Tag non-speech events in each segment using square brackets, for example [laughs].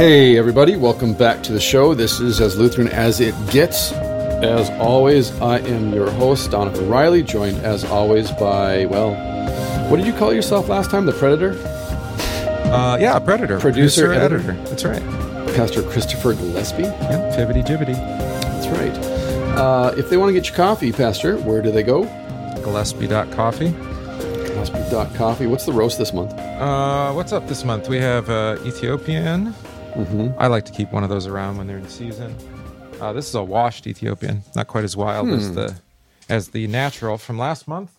Hey, everybody, welcome back to the show. This is As Lutheran as It Gets. As always, I am your host, Donovan Riley, joined as always by, well, what did you call yourself last time? The Predator? Uh, yeah, Predator. Producer, editor. That's right. Pastor Christopher Gillespie? Yeah, Fibbity Jibbity. That's right. Uh, if they want to get your coffee, Pastor, where do they go? Gillespie.coffee. Gillespie.coffee. What's the roast this month? Uh, what's up this month? We have uh, Ethiopian. Mm-hmm. I like to keep one of those around when they're in season. Uh, this is a washed Ethiopian, not quite as wild as Hmm. the as the natural from last month,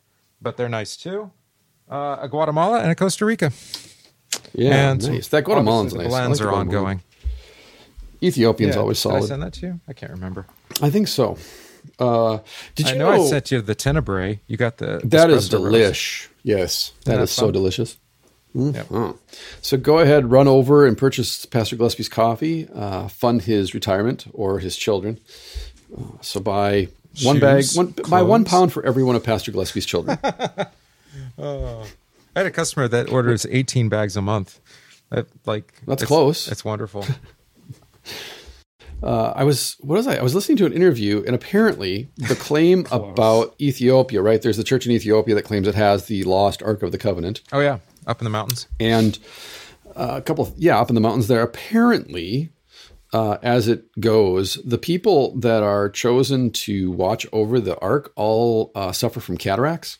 but they're nice too. Uh, a Guatemala and a Costa Rica. Yeah, and nice. That Guatemalan's obviously nice. The blends like are ongoing. Ethiopian's Yeah, always Did I send that to you? I can't remember. I think so. Uh, did you I know, I sent you the Tenebrae. You got the That is delish. Yes, that that is so fun? delicious. Mm. Yep. Oh. So go ahead, run over and purchase Pastor Gillespie's coffee, uh, fund his retirement or his children. Uh, so buy one bag, one, buy one pound for every one of Pastor Gillespie's children. [laughs] I had a customer that orders 18 bags a month. That, like That's close. That's wonderful. [laughs] Uh, I was what was I? I was listening to an interview, and apparently the claim [laughs] about Ethiopia, right? There's the church in Ethiopia that claims it has the lost Ark of the Covenant. oh yeah, up in the mountains. and uh, a couple of, yeah up in the mountains there. Apparently uh, as it goes the people that are chosen to watch over the ark all uh, suffer from cataracts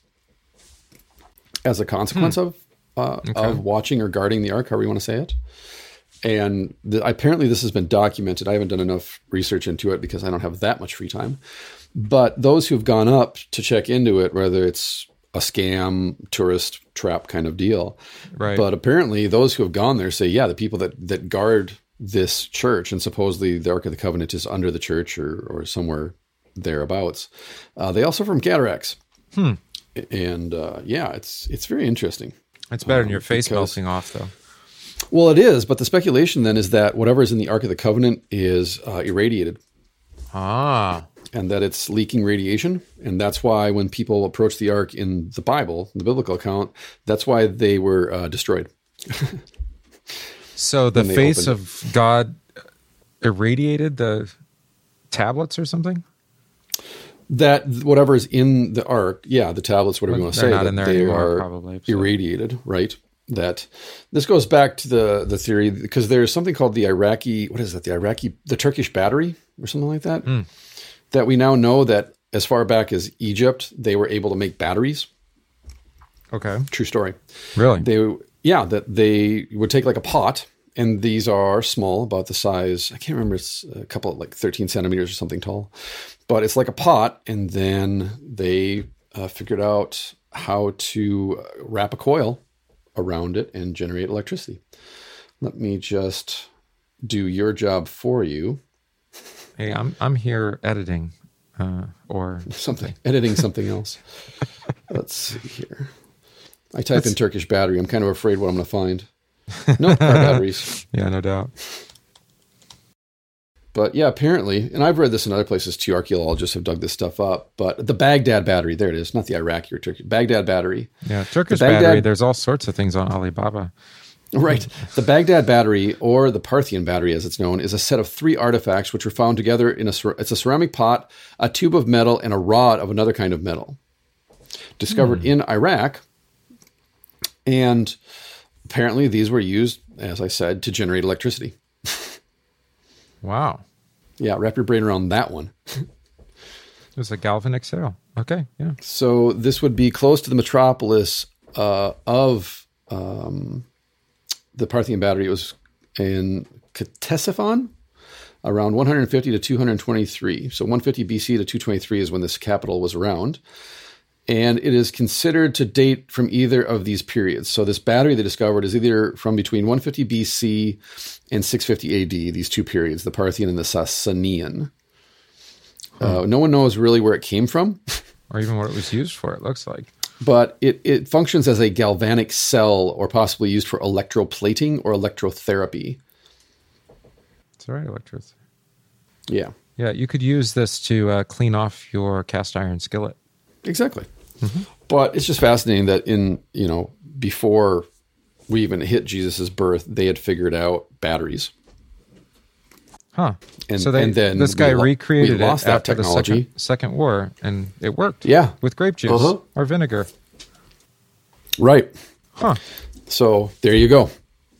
as a consequence of uh, of watching or guarding the ark however you want to say it. And the, apparently this has been documented. I haven't done enough research into it because i don't have that much free time. But those who've gone up to check into it whether it's a scam tourist trap kind of deal Right. but apparently, those who have gone there say, yeah, the people that, that guard this church, and supposedly the Ark of the Covenant is under the church or, or somewhere thereabouts, uh, they also from cataracts. Hmm. And uh, yeah, it's it's very interesting. It's better than your face because- melting off, though. Well, it is, but the speculation then is that whatever is in the Ark of the Covenant is uh, irradiated Ah, and that it's leaking radiation. And that's why when people approach the Ark in the Bible, the biblical account, that's why they were uh, destroyed. so the face opened of God irradiated the tablets or something. that whatever is in the ark, yeah, the tablets, whatever you want to They're say, not in there they anymore, are probably, so- irradiated, right? That this goes back to the the theory because there's something called the Iraqi, what is that? The Iraqi, the Turkish battery or something like that. Hmm. That we now know that as far back as Egypt, they were able to make batteries. Okay, True story. really? They, yeah, that they would take like a pot, and these are small, about the size. I can't remember. It's a couple, like thirteen centimeters or something tall, but it's like a pot. And then they uh, figured out how to uh, wrap a coil around it and generate electricity. Let me just do your job for you. Hey, I'm I'm here editing, uh, or Something editing something else. [laughs] Let's see here. I type in Turkish battery. I'm kind of afraid what I'm going to find. [laughs] No car batteries. yeah, no doubt. But yeah, apparently, and I've read this in other places too. Archaeologists have dug this stuff up. But the Baghdad battery, there it is, not the Iraqi or Turkey. Baghdad battery, Yeah, Turkish Baghdad- battery. There's all sorts of things on Alibaba. Right? [laughs] The Baghdad battery, or the Parthian battery, as it's known, is a set of three artifacts which were found together in a. It's a ceramic pot, a tube of metal, and a rod of another kind of metal, discovered in Iraq. And apparently, these were used, as I said, to generate electricity. [laughs] Wow, Yeah, wrap your brain around that one. [laughs] it was a galvanic cell. Okay, yeah. So this would be close to the metropolis uh, of um, the Parthian battery. It was in Ctesiphon, around 150 to 223. So 150 BC to 223 is when this capital was around. And it is considered to date from either of these periods. So this battery they discovered is either from between 150 BC and 650 AD, these two periods, the Parthian and the Sasanian. Uh, no one knows really where it came from. Or even what it was used for. It looks like. But it, it functions as a galvanic cell or possibly used for electroplating or electrotherapy. It's all right, electricity. Yeah, Yeah, you could use this to uh, clean off your cast iron skillet. exactly. But it's just fascinating that in, you know, before we even hit Jesus' birth, they had figured out batteries. Huh. And- so they, and then this guy lo- we recreated lost it that after technology. the second, second war, and it worked. Yeah. with grape juice Uh-huh. or vinegar. Right. Huh. So there you go.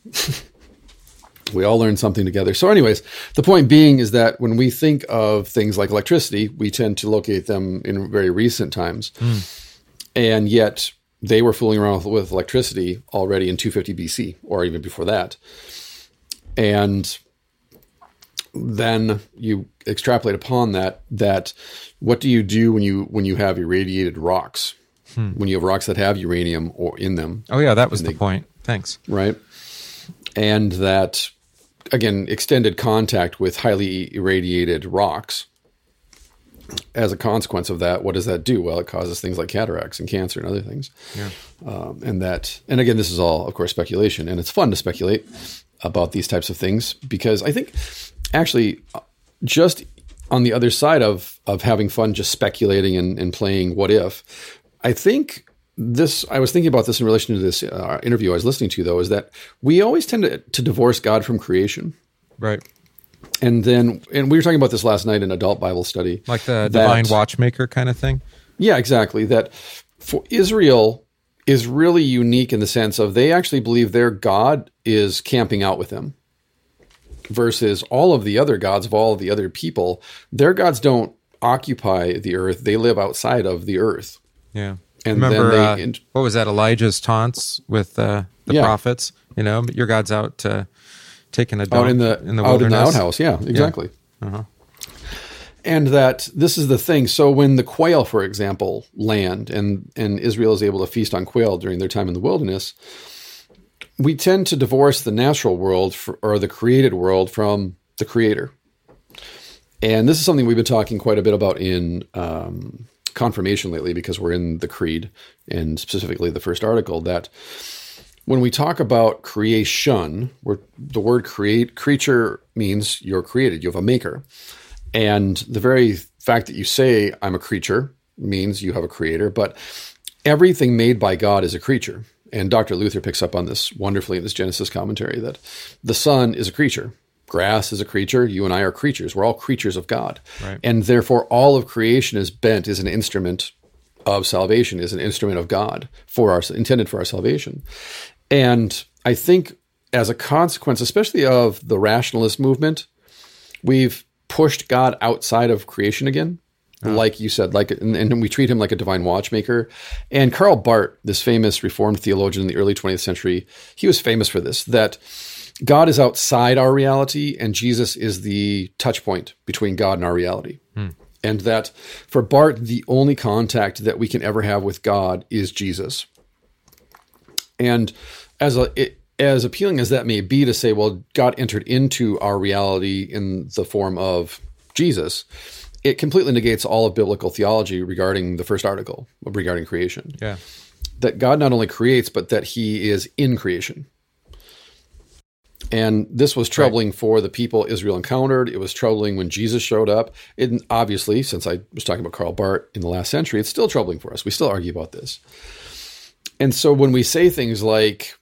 [laughs] we all learned something together. So, anyways, the point being is that when we think of things like electricity, we tend to locate them in very recent times. And yet they were fooling around with, with electricity already in 250 BC or even before that. And then you extrapolate upon that that what do you do when you when you have irradiated rocks? When you have rocks that have uranium or in them, Oh yeah, that was the point. Thanks. right? And that, again, extended contact with highly irradiated rocks. As a consequence of that, what does that do? Well, it causes things like cataracts and cancer and other things. Yeah. Um, and that, and again, this is all, of course, speculation, and it's fun to speculate about these types of things because I think, actually, just on the other side of of having fun, just speculating and, and playing what if, I think this I was thinking about this in relation to this uh, interview I was listening to though is that we always tend to, to divorce God from creation. Right. And then and we were talking about this last night in adult Bible study. Like the that- divine watchmaker kind of thing. Yeah, exactly. That for Israel is really unique in the sense of they actually believe their God is camping out with them. Versus all of the other gods of all of the other people, their gods don't occupy the earth; they live outside of the earth. Yeah. And Remember then uh, they, what was that? Elijah's taunts with uh, the Yeah. prophets. You know, your God's out uh, taking a dump out in the, in the out in the wilderness. outhouse. Yeah, exactly. Uh-huh. And that this is the thing. So when the quail, for example, land and and Israel is able to feast on quail during their time in the wilderness, we tend to divorce the natural world for, or the created world from the creator. And this is something we've been talking quite a bit about in um, confirmation lately because we're in the creed and specifically the first article that when we talk about creation, where the word create creature means you're created, you have a maker. And the very fact that you say I'm a creature means you have a creator, but everything made by God is a creature. And Dr. Luther picks up on this wonderfully in this Genesis commentary that the sun is a creature. Grass is a creature. You and I are creatures. We're all creatures of God. Right. And therefore, all of creation is bent, is an instrument of salvation, is an instrument of God for our intended for our salvation. And I think as a consequence, especially of the rationalist movement, we've pushed God outside of creation again. Like you said, like and, and we treat him like a divine watchmaker. And Karl Barth, this famous Reformed theologian in the early 20th century, he was famous for this. That God is outside our reality, and Jesus is the touch point between God and our reality. Hmm. And that for Barth, the only contact that we can ever have with God is Jesus. And as a it, as appealing as that may be to say, well, God entered into our reality in the form of Jesus, it completely negates all of biblical theology regarding the first article regarding creation. Yeah. That God not only creates, but that He is in creation. And this was troubling for the people Israel encountered. It was troubling when Jesus showed up. And obviously, since I was talking about Karl Barth in the last century, it's still troubling for us. We still argue about this. And so when we say things like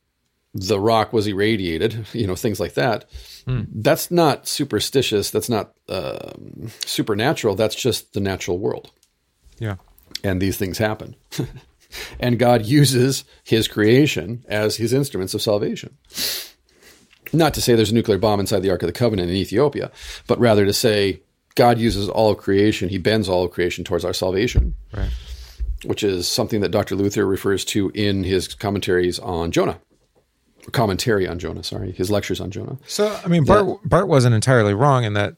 the rock was irradiated, [laughs] you know, things like that, that's not superstitious. That's not um, supernatural. That's just the natural world. Yeah. And these things happen. [laughs] and God uses his creation as his instruments of salvation. Not to say there's a nuclear bomb inside the Ark of the Covenant in Ethiopia, but rather to say God uses all of creation, he bends all of creation towards our salvation, Right. which is something that Dr. Luther refers to in his commentaries on Jonah. Commentary on Jonah, sorry, his lectures on Jonah. So I mean, Barth Barth wasn't entirely wrong in that.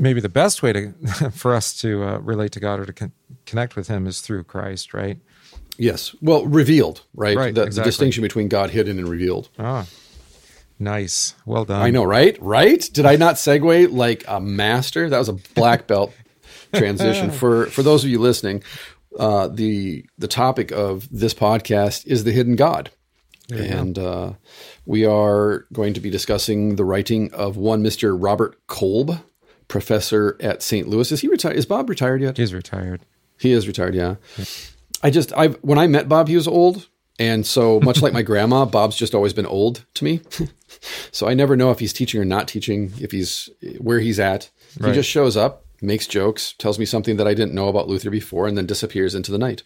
Maybe the best way to [laughs] for us to uh, relate to God or to con- connect with Him is through Christ, right? Yes. Well, revealed, right? Right, the, the distinction between God hidden and revealed. Ah, nice. Well done. I know, right? Right? Did I not segue like a master? That was a black [laughs] belt transition. for for those of you listening, uh, the the topic of this podcast is the hidden God. And uh, we are going to be discussing the writing of one Mr. Robert Kolb, professor at St. Louis. Is he retired? Is Bob retired yet? He's retired. He is retired, yeah. I just I when I met Bob, he was old, And so, [laughs] much like my grandma, Bob's just always been old to me. [laughs] so I never know if he's teaching or not teaching, if he's where he's at. Right. He just shows up, makes jokes, tells me something that I didn't know about Luther before, and then disappears into the night.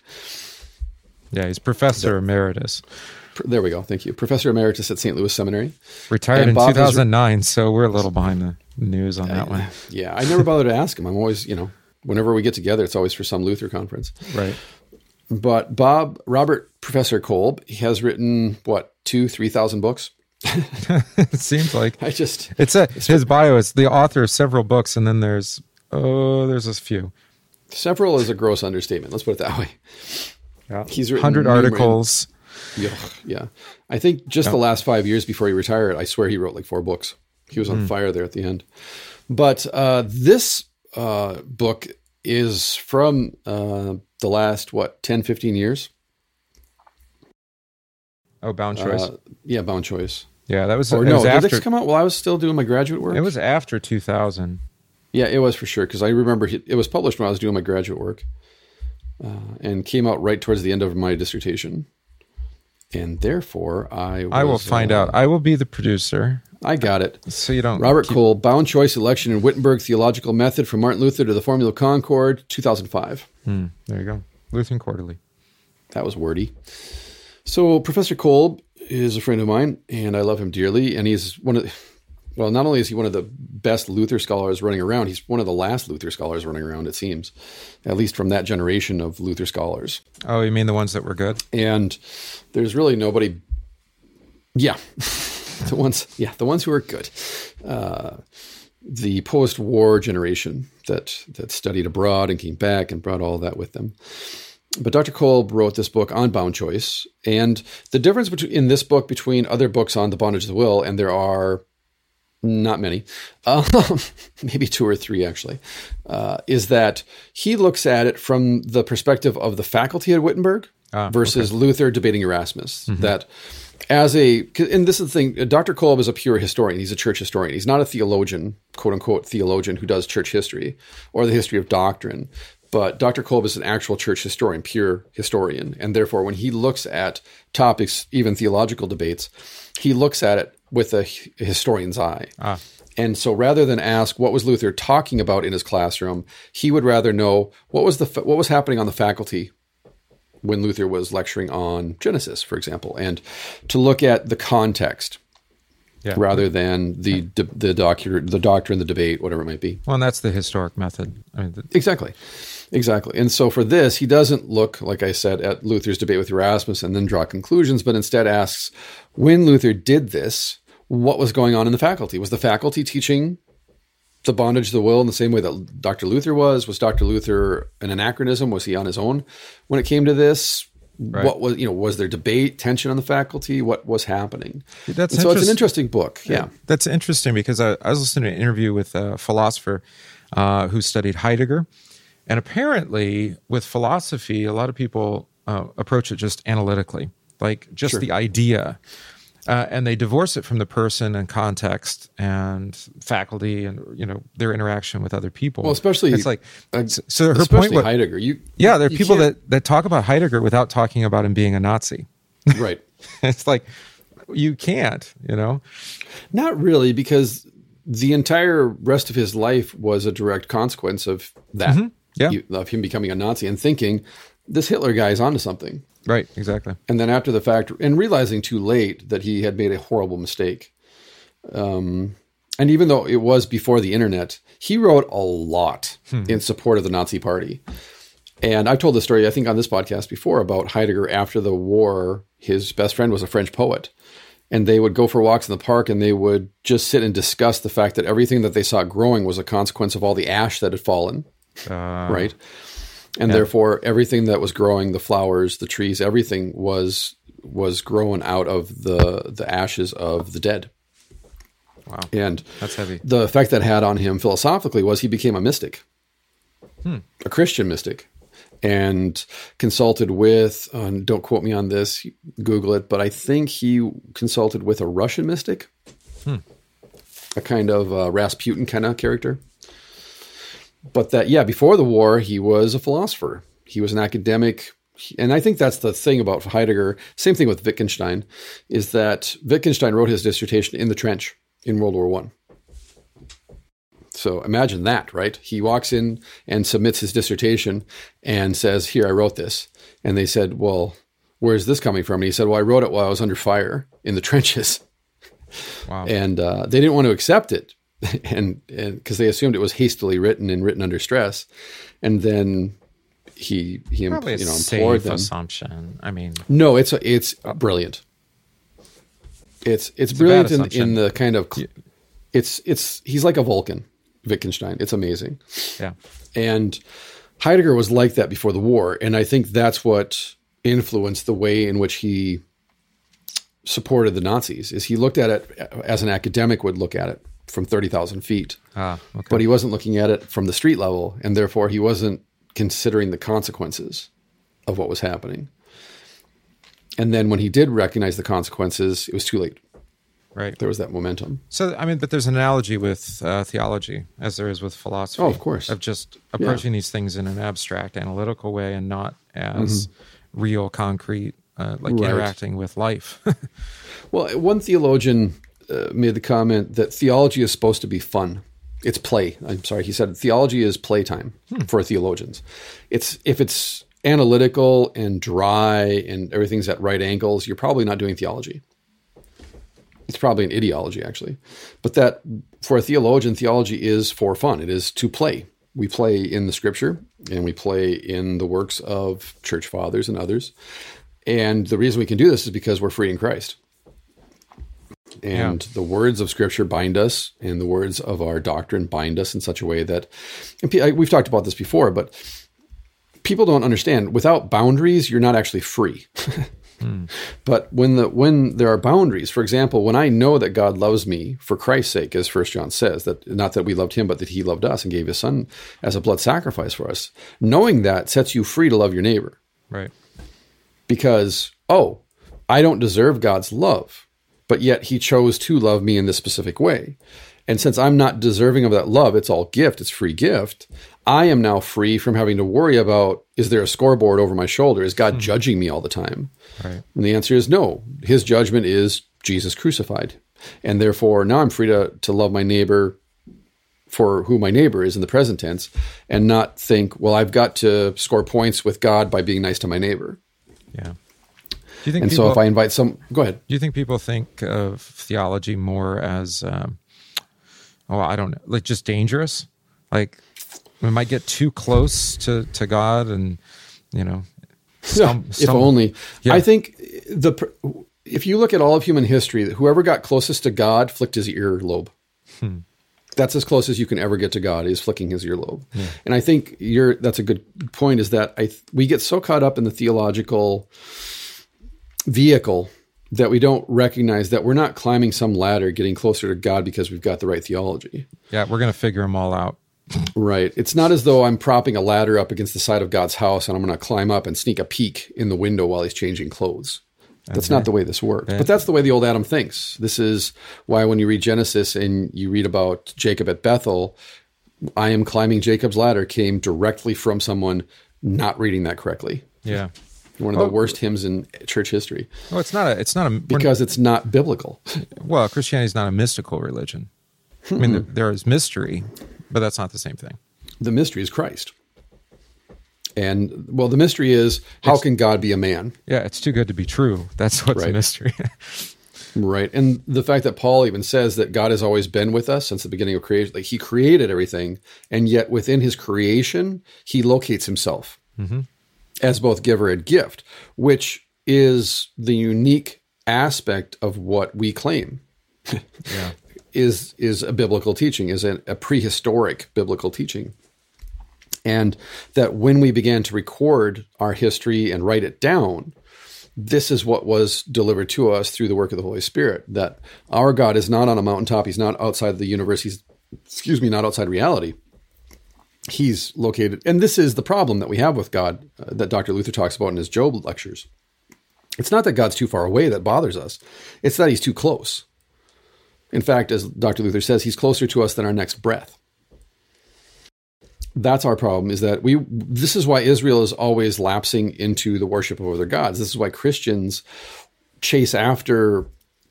Yeah, he's professor emeritus. There we go. Thank you. Professor Emeritus at St. Louis Seminary. Retired And in Bob has- 2009, so we're a little behind the news on that one. Yeah, I never bother to ask him. I'm always, you know, whenever we get together, it's always for some Luther conference. Right. But Bob, Robert Professor Kolb, he has written, what, two, 3,000 books? [laughs] it seems like I just, it's a his bio is the author of several books, and then there's oh, there's a few. several is a gross understatement. Let's put it that way. Yeah. He's written hundred numerous- articles. Yeah, yeah. I think just the last five years before he retired, I swear he wrote like four books. He was on fire there at the end. But uh, this uh, book is from uh, the last, what, 10, 15 years? Oh, Bound Choice. Uh, yeah, Bound Choice. yeah, that was. Or no, was did after. this come out while I was still doing my graduate work? it was after 2000. Yeah, it was for sure because I remember he- it was published when I was doing my graduate work, uh, and came out right towards the end of my dissertation, and therefore I was, I will find uh, out. I will be the producer, I got it. so you don't. Robert keep- Kolb, Bound Choice Election in Wittenberg Theological Method from Martin Luther to the Formula of Concord, 2005. Hmm, there you go. Lutheran Quarterly. That was wordy. So Professor Kolb is a friend of mine, and I love him dearly. And he's one of, well, not only is he one of the best Luther scholars running around, he's one of the last Luther scholars running around. It seems, at least from that generation of Luther scholars. Oh, you mean the ones that were good? And there's really nobody. Yeah, [laughs] the ones. Yeah, the ones who are good. Uh, the post-war generation that that studied abroad and came back and brought all that with them. But Dr. Kolb wrote this book on bound choice, and the difference between in this book between other books on the bondage of the will, and there are not many, um, [laughs] maybe two or three actually, uh, is that he looks at it from the perspective of the faculty at Wittenberg Ah, versus Luther debating Erasmus. That as a, and this is the thing, Dr. Kolb is a pure historian. He's a church historian. He's not a theologian, quote unquote, theologian who does church history or the history of doctrine. But Dr. Kolb is an actual church historian, pure historian. And therefore, when he looks at topics, even theological debates, he looks at it with a historian's eye. Ah. And so rather than ask what was Luther talking about in his classroom, he would rather know what was the what was happening on the faculty when Luther was lecturing on Genesis, for example, and to look at the context Yeah. rather than the the doctrine, the doctrine, the debate, whatever it might be. Well, and that's the historic method. I mean, the, Exactly. Exactly. And so for this, he doesn't look, like I said, at Luther's debate with Erasmus and then draw conclusions, but instead asks when Luther did this, what was going on in the faculty? Was the faculty teaching the bondage of the will in the same way that Dr. Luther was? Was Dr. Luther an anachronism? Was he on his own when it came to this? What was, you know, was there debate, tension on the faculty? What was happening? That's so it's an interesting book. Yeah. That's interesting because I, I was listening to an interview with a philosopher uh, who studied Heidegger. And apparently, with philosophy, a lot of people uh, approach it just analytically, like just Sure. the idea. Uh, and they divorce it from the person and context and faculty and you know their interaction with other people. Well, especially- it's like so- so. Her point, was, Heidegger. You, yeah, there are you people can't- that that talk about Heidegger without talking about him being a Nazi. [laughs] right. it's like you can't, you know. Not really, because the entire rest of his life was a direct consequence of that. Mm-hmm. Yeah. Of him becoming a Nazi and thinking this Hitler guy is onto something. Right, exactly. And then after the fact, and realizing too late that he had made a horrible mistake. Um, and even though it was before the internet, he wrote a lot in support of the Nazi Party. And I've told the story, I think, on this podcast before about Heidegger after the war. His best friend was a French poet. And they would go for walks in the park and they would just sit and discuss the fact that everything that they saw growing was a consequence of all the ash that had fallen Uh, right? And therefore, everything that was growing, the flowers, the trees, everything was was growing out of the the ashes of the dead. Wow. And That's heavy. the effect that had on him philosophically was he became a mystic, a Christian mystic, and consulted with. Uh, don't quote me on this. Google it, but I think he consulted with a Russian mystic, a kind of uh, Rasputin kind of character. But that, yeah, before the war, he was a philosopher. He was an academic. and I think that's the thing about Heidegger. Same thing with Wittgenstein, is that Wittgenstein wrote his dissertation in the trench in World War One. So imagine that, right? He walks in and submits his dissertation and says, "Here, I wrote this." And they said, "Well, where's this coming from?" And he said, "Well, I wrote it while I was under fire in the [laughs] trenches." Wow. And uh, they didn't want to accept it, [laughs] and because they assumed it was hastily written and written under stress. And then he he Probably you know implored them. assumption. I mean, No, it's a, it's brilliant. It's it's a brilliant in, in the kind of it's it's he's like a Vulcan, Wittgenstein. It's amazing. yeah. And Heidegger was like that before the war, and I think that's what influenced the way in which he supported the Nazis. Is he looked at it as an academic would look at it from thirty thousand feet, Ah, okay. but he wasn't looking at it from the street level, and therefore he wasn't considering the consequences of what was happening. And then when he did recognize the consequences, it was too late. right. There was that momentum. So, I mean, but there's an analogy with uh, theology, as there is with philosophy. Oh, of course. Of just approaching these things in an abstract, analytical way and not as real, concrete, uh, like Mm-hmm. Right. interacting with life. [laughs] Well, one theologian uh, made the comment that theology is supposed to be fun. It's play. I'm sorry, he said theology is playtime for theologians. It's if it's analytical and dry and everything's at right angles, you're probably not doing theology. It's probably an ideology actually. But that for a theologian, theology is for fun. It is to play. We play in the scripture and we play in the works of church fathers and others. And the reason we can do this is because we're free in Christ. And the words of Scripture bind us, and the words of our doctrine bind us in such a way that, and we've talked about this before, but people don't understand. Without boundaries, you're not actually free. [laughs] Hmm. But when the when there are boundaries, for example, when I know that God loves me for Christ's sake, as First John says, that not that we loved Him, but that He loved us and gave His Son as a blood sacrifice for us. Knowing that sets you free to love your neighbor right. because, oh, I don't deserve God's love, but yet he chose to love me in this specific way. And since I'm not deserving of that love, it's all gift, it's free gift. I am now free from having to worry about is there a scoreboard over my shoulder? Is God hmm. judging me all the time? Right. And the answer is no. His judgment is Jesus crucified. And therefore, now I'm free to, to love my neighbor for who my neighbor is in the present tense and not think, well, I've got to score points with God by being nice to my neighbor. Yeah. Do you think And people, so if I invite some, go ahead. do you think people think of theology more as, um, oh, I don't know, like just dangerous? Like we might get too close to, to God and, you know, [laughs] stum- if only. Yeah. I think the if you look at all of human history, whoever got closest to God flicked his earlobe. Hmm. That's as close as you can ever get to God is flicking his earlobe. And I think you're that's a good point. Is that I we get so caught up in the theological vehicle that we don't recognize that we're not climbing some ladder, getting closer to God because we've got the right theology. Yeah, we're going to figure them all out. Right. It's not as though I'm propping a ladder up against the side of God's house and I'm going to climb up and sneak a peek in the window while he's changing clothes. That's not the way this works. But that's the way the old Adam thinks. This is why when you read Genesis and you read about Jacob at Bethel, I am climbing Jacob's ladder came directly from someone not reading that correctly. Yeah. One of the oh. worst hymns in church history Well, it's not a, it's not a, because it's not biblical. well, Christianity is not a mystical religion. I mean, there, there is mystery, but that's not the same thing. the mystery is Christ. And well, the mystery is how can God be a man? Yeah, it's too good to be true. That's what's a mystery. [laughs] Right. And the fact that Paul even says that God has always been with us since the beginning of creation, like he created everything, and yet within his creation, he locates himself mm-hmm. As both giver and gift, which is the unique aspect of what we claim [laughs] yeah. is is a biblical teaching, is a, a prehistoric biblical teaching. And that when we began to record our history and write it down, this is what was delivered to us through the work of the Holy Spirit. That our God is not on a mountaintop. He's not outside the universe. He's, excuse me, not outside reality. He's located. And this is the problem that we have with God uh, that Dr. Luther talks about in his Job lectures. It's not that God's too far away that bothers us, it's that he's too close. In fact, as Dr. Luther says, he's closer to us than our next breath. that's our problem is that we this is why Israel is always lapsing into the worship of other gods. This is why Christians chase after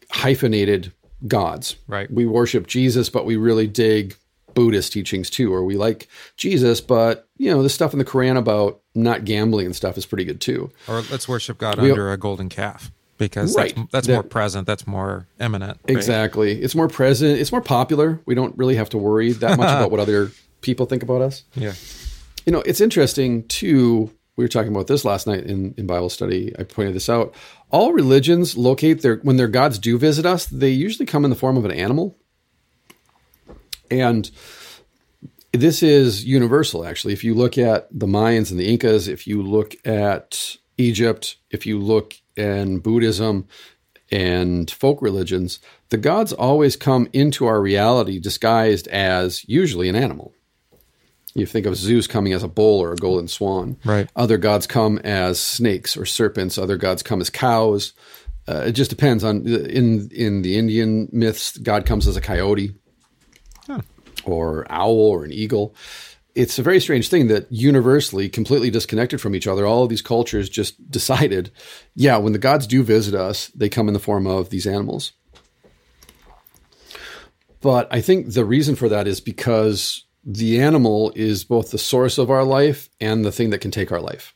hyphenated gods. Right. We worship Jesus, but we really dig Buddhist teachings too, or we like Jesus, but you know the stuff in the Quran about not gambling and stuff is pretty good too. Or let's worship God We- under a golden calf because Right. that's, that's That- more present. That's more immanent. right? Exactly. It's more present. It's more popular. We don't really have to worry that much about [laughs] what other people think about us. Yeah. You know, it's interesting too. We were talking about this last night in, in Bible study. I pointed this out. All religions locate their when their gods do visit us, they usually come in the form of an animal. And this is universal, actually. If you look at the Mayans and the Incas, if you look at Egypt, if you look in Buddhism and folk religions, the gods always come into our reality disguised as usually an animal. You think of Zeus coming as a bull or a golden swan. Right. Other gods come as snakes or serpents. Other gods come as cows. Uh, it just depends on in in the Indian myths. God comes as a coyote Hmm. or owl or an eagle. It's a very strange thing that universally, completely disconnected from each other, all of these cultures just decided, yeah, when the gods do visit us, they come in the form of these animals. But I think the reason for that is because the animal is both the source of our life and the thing that can take our life.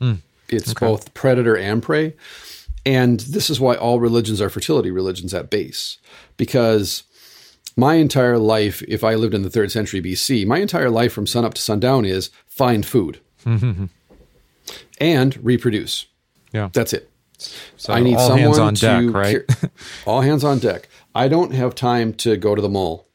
Hmm. It's both predator and prey. And this is why all religions are fertility religions at base. Because my entire life, if I lived in the third century BC, my entire life from sunup to sundown is find food [laughs] and reproduce. Yeah. That's it. So I need all someone hands on to deck, right? [laughs] all hands on deck. I don't have time to go to the mall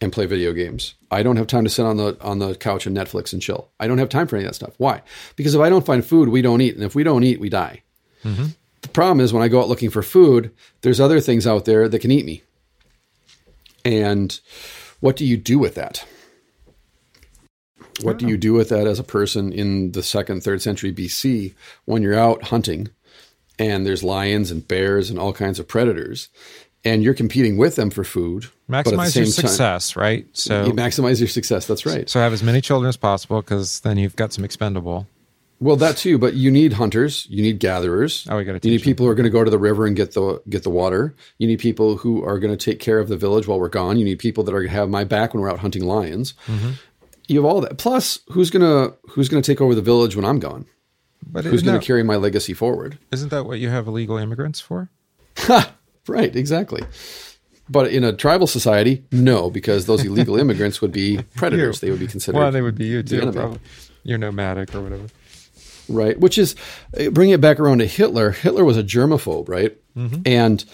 and play video games. I don't have time to sit on the on the couch and Netflix and chill. I don't have time for any of that stuff. Why? Because if I don't find food, we don't eat, and if we don't eat, we die. Mm-hmm. The problem is when I go out looking for food, there's other things out there that can eat me. And what do you do with that? What do you do with that as a person in the second, third century BC when you're out hunting and there's lions and bears and all kinds of predators and you're competing with them for food? but at the Maximize your same time- success, right? So you maximize your success. That's right. so have as many children as possible because then you've got some expendable. Well, that too, but you need hunters, you need gatherers. Oh, we gotta You need teach them. people who are going to go to the river and get the get the water. You need people who are going to take care of the village while we're gone. You need people that are going to have my back when we're out hunting lions. Mm-hmm. You have all that. Plus, who's gonna who's going to take over the village when I'm gone? But Who's going to carry my legacy forward? isn't that what you have illegal immigrants for? Right, exactly. But in a tribal society, no, because those illegal [laughs] immigrants would be predators. They would be considered Well, they would be you too, probably. You're nomadic or whatever. Right? Which is uh, bring it back around to Hitler. Hitler was a germaphobe, right? And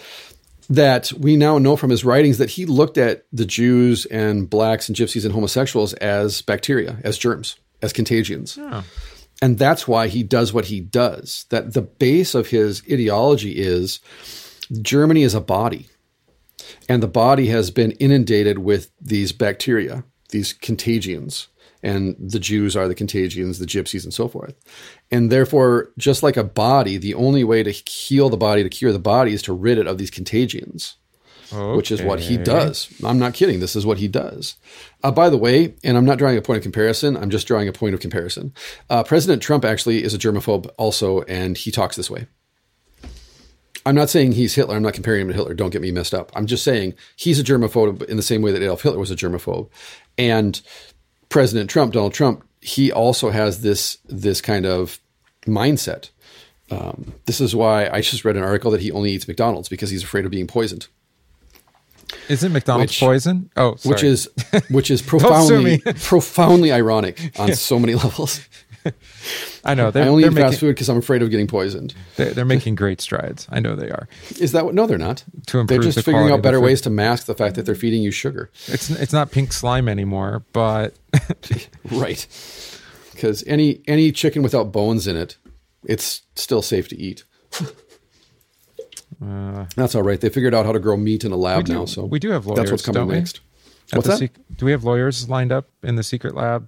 that we now know from his writings that he looked at the Jews and blacks and gypsies and homosexuals as bacteria, as germs, as contagions. And that's why he does what he does. That the base of his ideology is Germany is a body. And the body has been inundated with these bacteria, these contagions. And the Jews are the contagions, the gypsies, and so forth. And therefore, just like a body, the only way to heal the body, to cure the body, is to rid it of these contagions which is what he does. I'm not kidding. This is what he does. Uh, by the way, and I'm not drawing a point of comparison, I'm just drawing a point of comparison. Uh, President Trump actually is a germaphobe also, and he talks this way. I'm not saying he's Hitler. I'm not comparing him to Hitler. Don't get me messed up. I'm just saying he's a germaphobe in the same way that Adolf Hitler was a germaphobe. And President Trump, Donald Trump, he also has this this kind of mindset. Um, this is why I just read an article that he only eats McDonald's because he's afraid of being poisoned. Isn't McDonald's Which- poison? Oh, sorry. which is which is [laughs] profoundly profoundly ironic on [laughs] so many [laughs] levels. [laughs] I know they're, I only they're eat making fast food because I'm afraid of getting poisoned. they're, they're making great strides. I know they are. Is that what? No, they're not. To they're just the figuring out better ways to mask the fact that they're feeding you sugar. It's it's not pink slime anymore, but [laughs] Right. Because any any chicken without bones in it, it's still safe to eat. That's all right. They figured out how to grow meat in a lab Uh, do, now, so we do have lawyers. that's what's coming next. What's that? sec- do we have lawyers lined up in the secret lab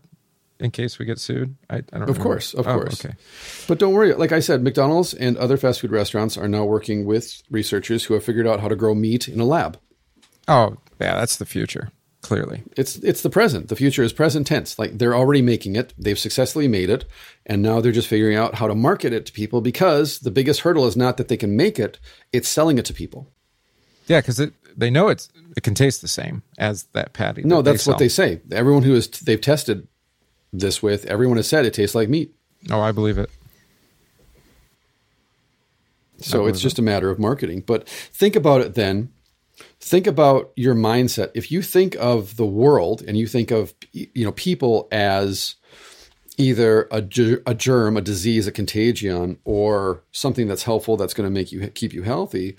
in case we get sued? I, I don't. Know. Of remember. course, of Oh, course. Okay. But don't worry. Like I said, McDonald's and other fast food restaurants are now working with researchers who have figured out how to grow meat in a lab. Oh, yeah, that's the future. clearly. It's it's the present. The future is present tense. Like they're already making it. They've successfully made it, and now they're just figuring out how to market it to people because the biggest hurdle is not that they can make it; it's selling it to people. Yeah, because it they know it's it can taste the same as that patty. No, that that's they what they say. Everyone who is they've tested this with, everyone has said it tastes like meat. Oh, I believe it. So it's just a matter of marketing. But think about it then. Think about your mindset. If you think of the world and you think of you know people as either a, a germ, a disease, a contagion, or something that's helpful that's going to make you keep you healthy.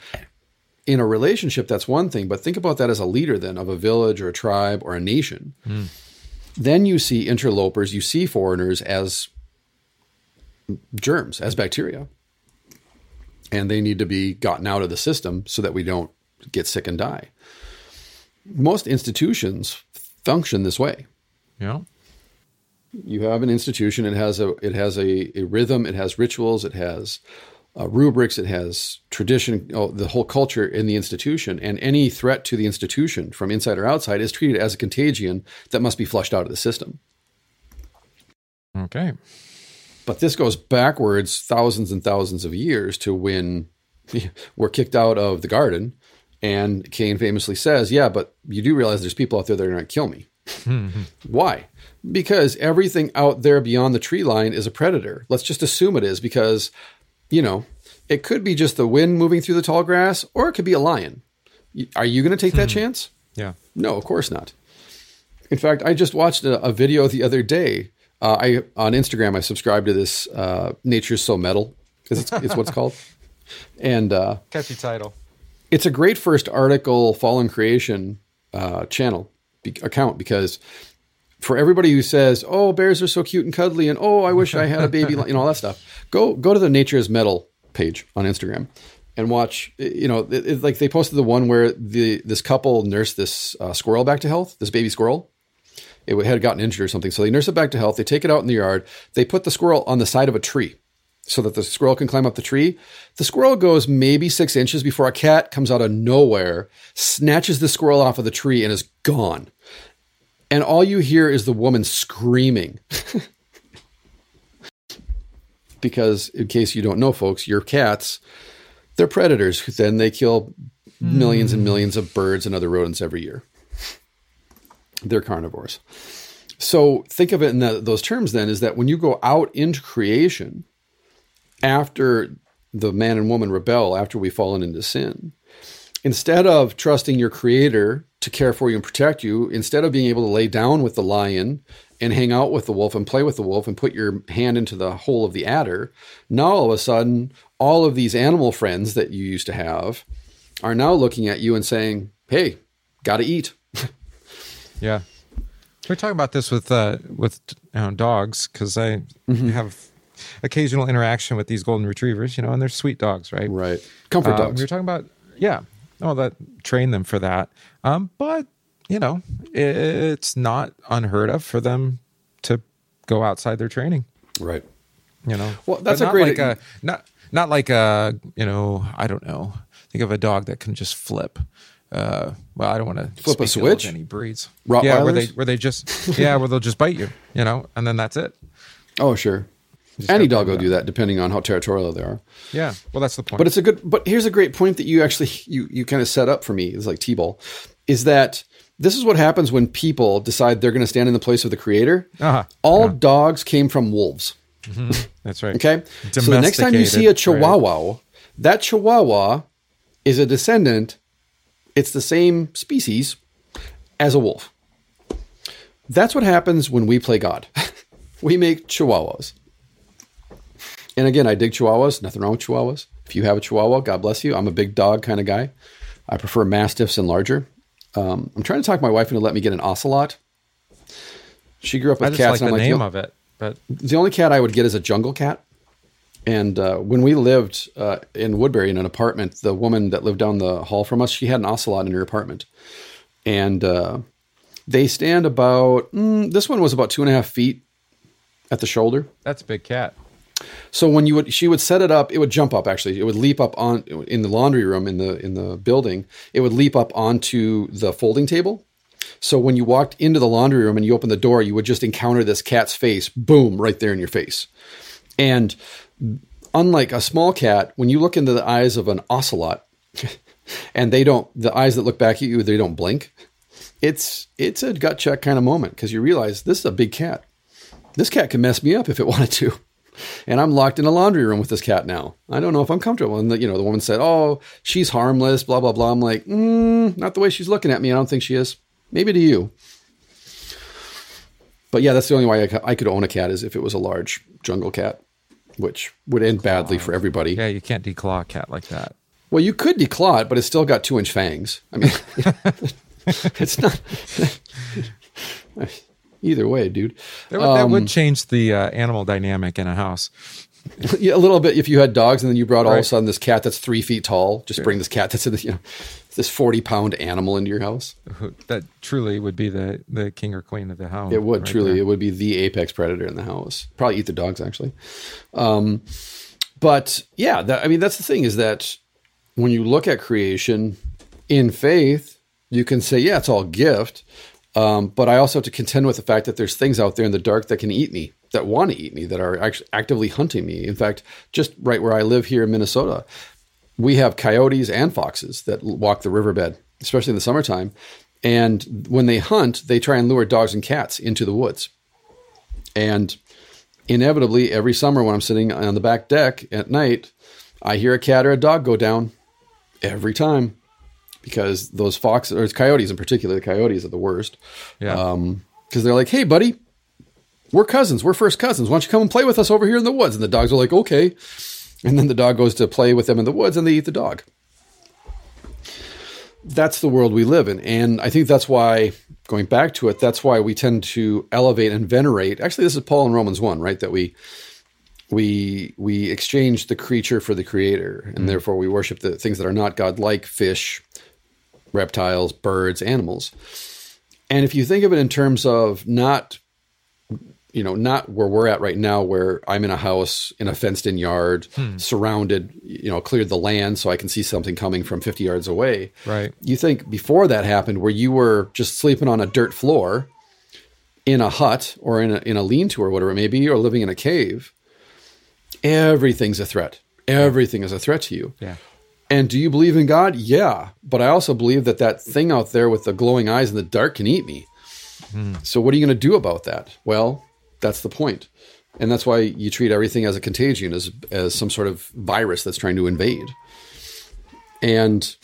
In a relationship, that's one thing, but think about that as a leader then of a village or a tribe or a nation. Hmm. Then you see interlopers, you see foreigners as germs, as bacteria and they need to be gotten out of the system so that we don't get sick and die. Most institutions function this way. Yeah. You have an institution; it has a it has a, a rhythm, it has rituals, it has uh, rubrics, it has tradition, oh, the whole culture in the institution, and any threat to the institution from inside or outside is treated as a contagion that must be flushed out of the system. Okay. But this goes backwards thousands and thousands of years to when [laughs] we're kicked out of the garden. And Cain famously says, Yeah, but you do realize there's people out there that are going to kill me. [laughs] Why? Because everything out there beyond the tree line is a predator. Let's just assume it is because, you know, it could be just the wind moving through the tall grass or it could be a lion. Are you going to take that chance? Yeah. No, of course not. In fact, I just watched a, a video the other day. Uh, I on Instagram, I subscribe to this uh, "Nature's So Metal" because it's, it's what's called, [laughs] and uh, Catchy title. it's a great first article fallen creation uh, channel be- account because for everybody who says, "Oh, bears are so cute and cuddly," and "Oh, I wish I had a baby," [laughs] you know all that stuff, go go to the Nature's Metal page on Instagram and watch. You know, it, it- like they posted the one where the this couple nursed this uh, squirrel back to health, this baby squirrel. It had gotten injured or something, so they nurse it back to health. They take it out in the yard. They put the squirrel on the side of a tree so that the squirrel can climb up the tree. The squirrel goes maybe six inches before a cat comes out of nowhere, snatches the squirrel off of the tree, and is gone. And all you hear is the woman screaming. [laughs] because, in case you don't know, folks, your cats, they're predators. Then they kill millions and hmm. millions of birds and other rodents every year. They're carnivores. So think of it in that, those terms then is that when you go out into creation, after the man and woman rebel, after we've fallen into sin, instead of trusting your creator to care for you and protect you, instead of being able to lay down with the lion and hang out with the wolf and play with the wolf and put your hand into the hole of the adder, now all of a sudden, all of these animal friends that you used to have are now looking at you and saying, Hey, gotta eat. [laughs] Yeah. We're talking about this with uh, with you know, dogs because I Mm-hmm. have occasional interaction with these golden retrievers, you know, and they're sweet dogs, right? Right. Comfort Uh, dogs. We were talking about yeah, oh that train them for that. Um, but you know, it's not unheard of for them to go outside their training. Right. You know, Well, that's a not great- like a, not not like a you know I don't know. Think of a dog that can just flip. Uh, well, I don't want to Flip a speak ill switch? Any breeds? Yeah, where they where they just yeah where they'll just bite you, you know, and then that's it. Oh, sure. Any dog will do that depending on how territorial they are. Yeah, well, that's the point. But it's a good. But here's a great point that you actually [laughs] you you kind of set up for me. It's like T-ball, is that this is what happens when people decide they're going to stand in the place of the creator. Uh-huh. All dogs came from wolves. that's right. [laughs] Okay, so the next time you see a Domesticated, right. Chihuahua, that Chihuahua is a descendant. It's the same species as a wolf. That's what happens when we play God. [laughs] we make Chihuahuas. And again, I dig Chihuahuas. Nothing wrong with Chihuahuas. If you have a Chihuahua, God bless you. I'm a big dog kind of guy. I prefer Mastiffs and larger. Um, I'm trying to talk my wife into let me get an ocelot. She grew up I with just cats. like and the I'm name "Yo, of it, but the only cat I would get is a jungle cat. And uh, when we lived uh, in Woodbury in an apartment, the woman that lived down the hall from us, she had an ocelot in her apartment. And uh, they stand about, mm, this one was about two and a half feet at the shoulder. that's a big cat. So when you would, she would set it up. It would jump up. Actually, it would leap up on in the laundry room in the in the building. It would leap up onto the folding table, So when you walked into the laundry room and you opened the door, you would just encounter this cat's face, boom, right there in your face. And unlike a small cat, when you look into the eyes of an ocelot, [laughs] and they don't, the eyes that look back at you, they don't blink. It's it's a gut check kind of moment because you realize this is a big cat. This cat can mess me up if it [laughs] wanted to and I'm locked in a laundry room with this cat now. I don't know if I'm comfortable. And the, you know, the woman said, "Oh, she's harmless." Blah blah blah. I'm like, mm, not the way she's looking at me. I don't think she is. Maybe to you. But yeah, that's the only way I, I could own a cat is if it was a large jungle cat, which would end badly for everybody. Yeah, you can't declaw a cat like that. Well, you could declaw it, but it's still got two inch fangs. I mean, [laughs] it's not. [laughs] [laughs] Either way, dude. That would, um, that would change the uh, animal dynamic in a house. [laughs] yeah, a little bit. If you had dogs and then you brought all right. of a sudden this cat that's three feet tall, just bring this cat that's a, you know this forty pound animal into your house. [laughs] That truly would be the the king or queen of the house. It would right truly. There. It would be the apex predator in the house. Probably eat the dogs actually. Um, but yeah, that, I mean that's the thing is that when you look at creation in faith, you can say yeah, it's all gift, um, but I also have to contend with the fact that there's things out there in the dark that can eat me, that want to eat me, that are actually actively hunting me. In fact, just right where I live here in Minnesota, we have coyotes and foxes that walk the riverbed, especially in the summertime. And when they hunt, they try and lure dogs and cats into the woods. And inevitably, every summer when I'm sitting on the back deck at night, I hear a cat or a dog go down every time because those foxes or coyotes in particular, the coyotes are the worst. Yeah. Um, because they're like, hey, buddy, we're cousins. We're first cousins. Why don't you come and play with us over here in the woods? And the dogs are like, okay. And then the dog goes to play with them in the woods and they eat the dog. That's the world we live in. And I think that's why, going back to it, that's why we tend to elevate and venerate. Actually, this is Paul in Romans 1, right? That we we we exchange the creature for the creator and mm-hmm. therefore we worship the things that are not god like fish reptiles, birds, animals. And if you think of it in terms of not, you know, not where we're at right now, where I'm in a house in a fenced in yard, hmm. surrounded, you know, cleared the land so I can see something coming from 50 yards away. Right. You think before that happened, where you were just sleeping on a dirt floor in a hut or in a, in a lean to or whatever it may be, or living in a cave, everything's a threat. Everything is a threat to you. Yeah. And do you believe in God? Yeah. But I also believe that that thing out there with the glowing eyes in the dark can eat me. Mm. So what are you going to do about that? Well, that's the point. And that's why you treat everything as a contagion, as, as some sort of virus that's trying to invade. And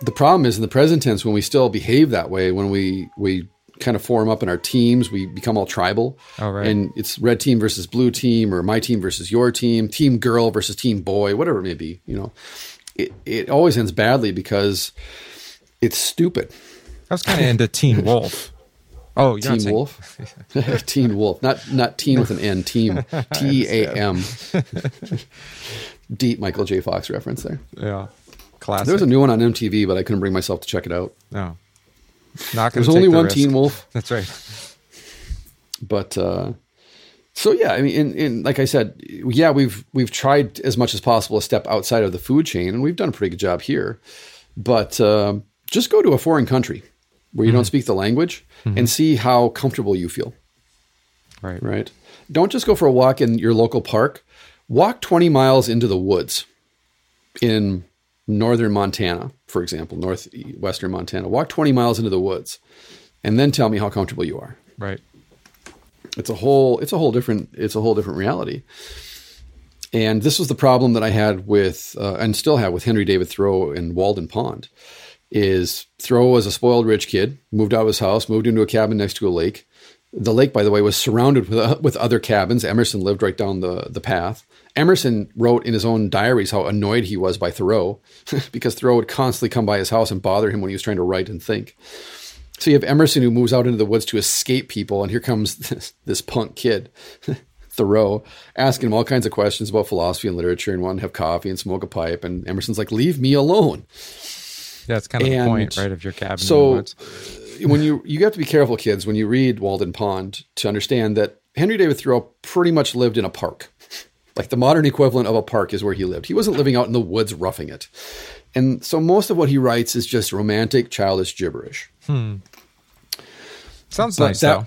the problem is in the present tense, when we still behave that way, when we, we kind of form up in our teams, we become all tribal. Oh, right. And it's red team versus blue team, or my team versus your team, team girl versus team boy, whatever it may be, you know it, it always ends badly because it's stupid. I was kind of into Teen [laughs] Wolf. Oh, you're Teen Wolf, [laughs] Teen Wolf, not not teen with an N. Team, [laughs] T A M. Deep Michael J. Fox reference there. Yeah, classic. There was a new one on MTV, but I couldn't bring myself to check it out. No, not There's only the one risk. Teen Wolf. That's right. But uh, so yeah, I mean, in, in, like I said, yeah, we've we've tried as much as possible to step outside of the food chain, and we've done a pretty good job here. But uh, just go to a foreign country where you mm-hmm. don't speak the language mm-hmm. and see how comfortable you feel. Right, right. Don't just go for a walk in your local park. Walk twenty miles into the woods in northern Montana, for example, northwestern Montana. Walk twenty miles into the woods, and then tell me how comfortable you are. Right. It's a whole it's a whole different it's a whole different reality. And this was the problem that I had with uh, and still have with Henry David Thoreau in Walden Pond. Is Thoreau was a spoiled rich kid, moved out of his house, moved into a cabin next to a lake. The lake, by the way, was surrounded with, uh, with other cabins. Emerson lived right down the, the path. Emerson wrote in his own diaries how annoyed he was by Thoreau [laughs] because Thoreau would constantly come by his house and bother him when he was trying to write and think. So you have Emerson who moves out into the woods to escape people, and here comes [laughs] this, this punk kid, [laughs] Thoreau, asking him all kinds of questions about philosophy and literature, and wanting to have coffee and smoke a pipe. And Emerson's like, "Leave me alone." Yeah, that's kind of and the point, right, of your cabin. So when you you have to be careful, kids, when you read Walden Pond to understand that Henry David Thoreau pretty much lived in a park. [laughs] Like the modern equivalent of a park is where he lived. He wasn't living out in the woods roughing it. And so most of what he writes is just romantic, childish gibberish. Hmm. Sounds But nice that- though.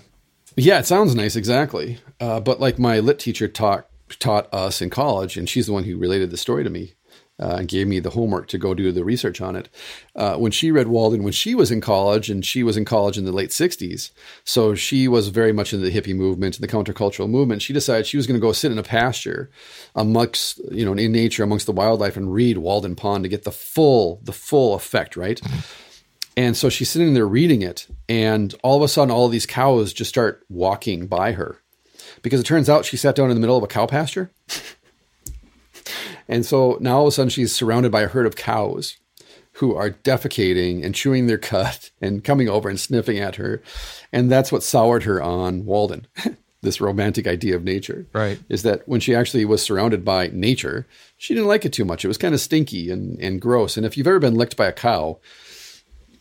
Yeah, it sounds nice, exactly. Uh, but like my lit teacher taught taught us in college, and she's the one who related the story to me uh, and gave me the homework to go do the research on it. Uh, when she read Walden when she was in college, and she was in college in the late '60s, so she was very much into the hippie movement and the countercultural movement. She decided she was going to go sit in a pasture amongst you know in nature amongst the wildlife and read Walden Pond to get the full the full effect, right? And so she's sitting there reading it, and all of a sudden, all these cows just start walking by her because it turns out she sat down in the middle of a cow pasture. [laughs] and so now all of a sudden, she's surrounded by a herd of cows who are defecating and chewing their [laughs] cud and coming over and sniffing at her. And that's what soured her on Walden. [laughs] this romantic idea of nature. Right. Is that when she actually was surrounded by nature, she didn't like it too much. It was kind of stinky and, and gross. And if you've ever been licked by a cow,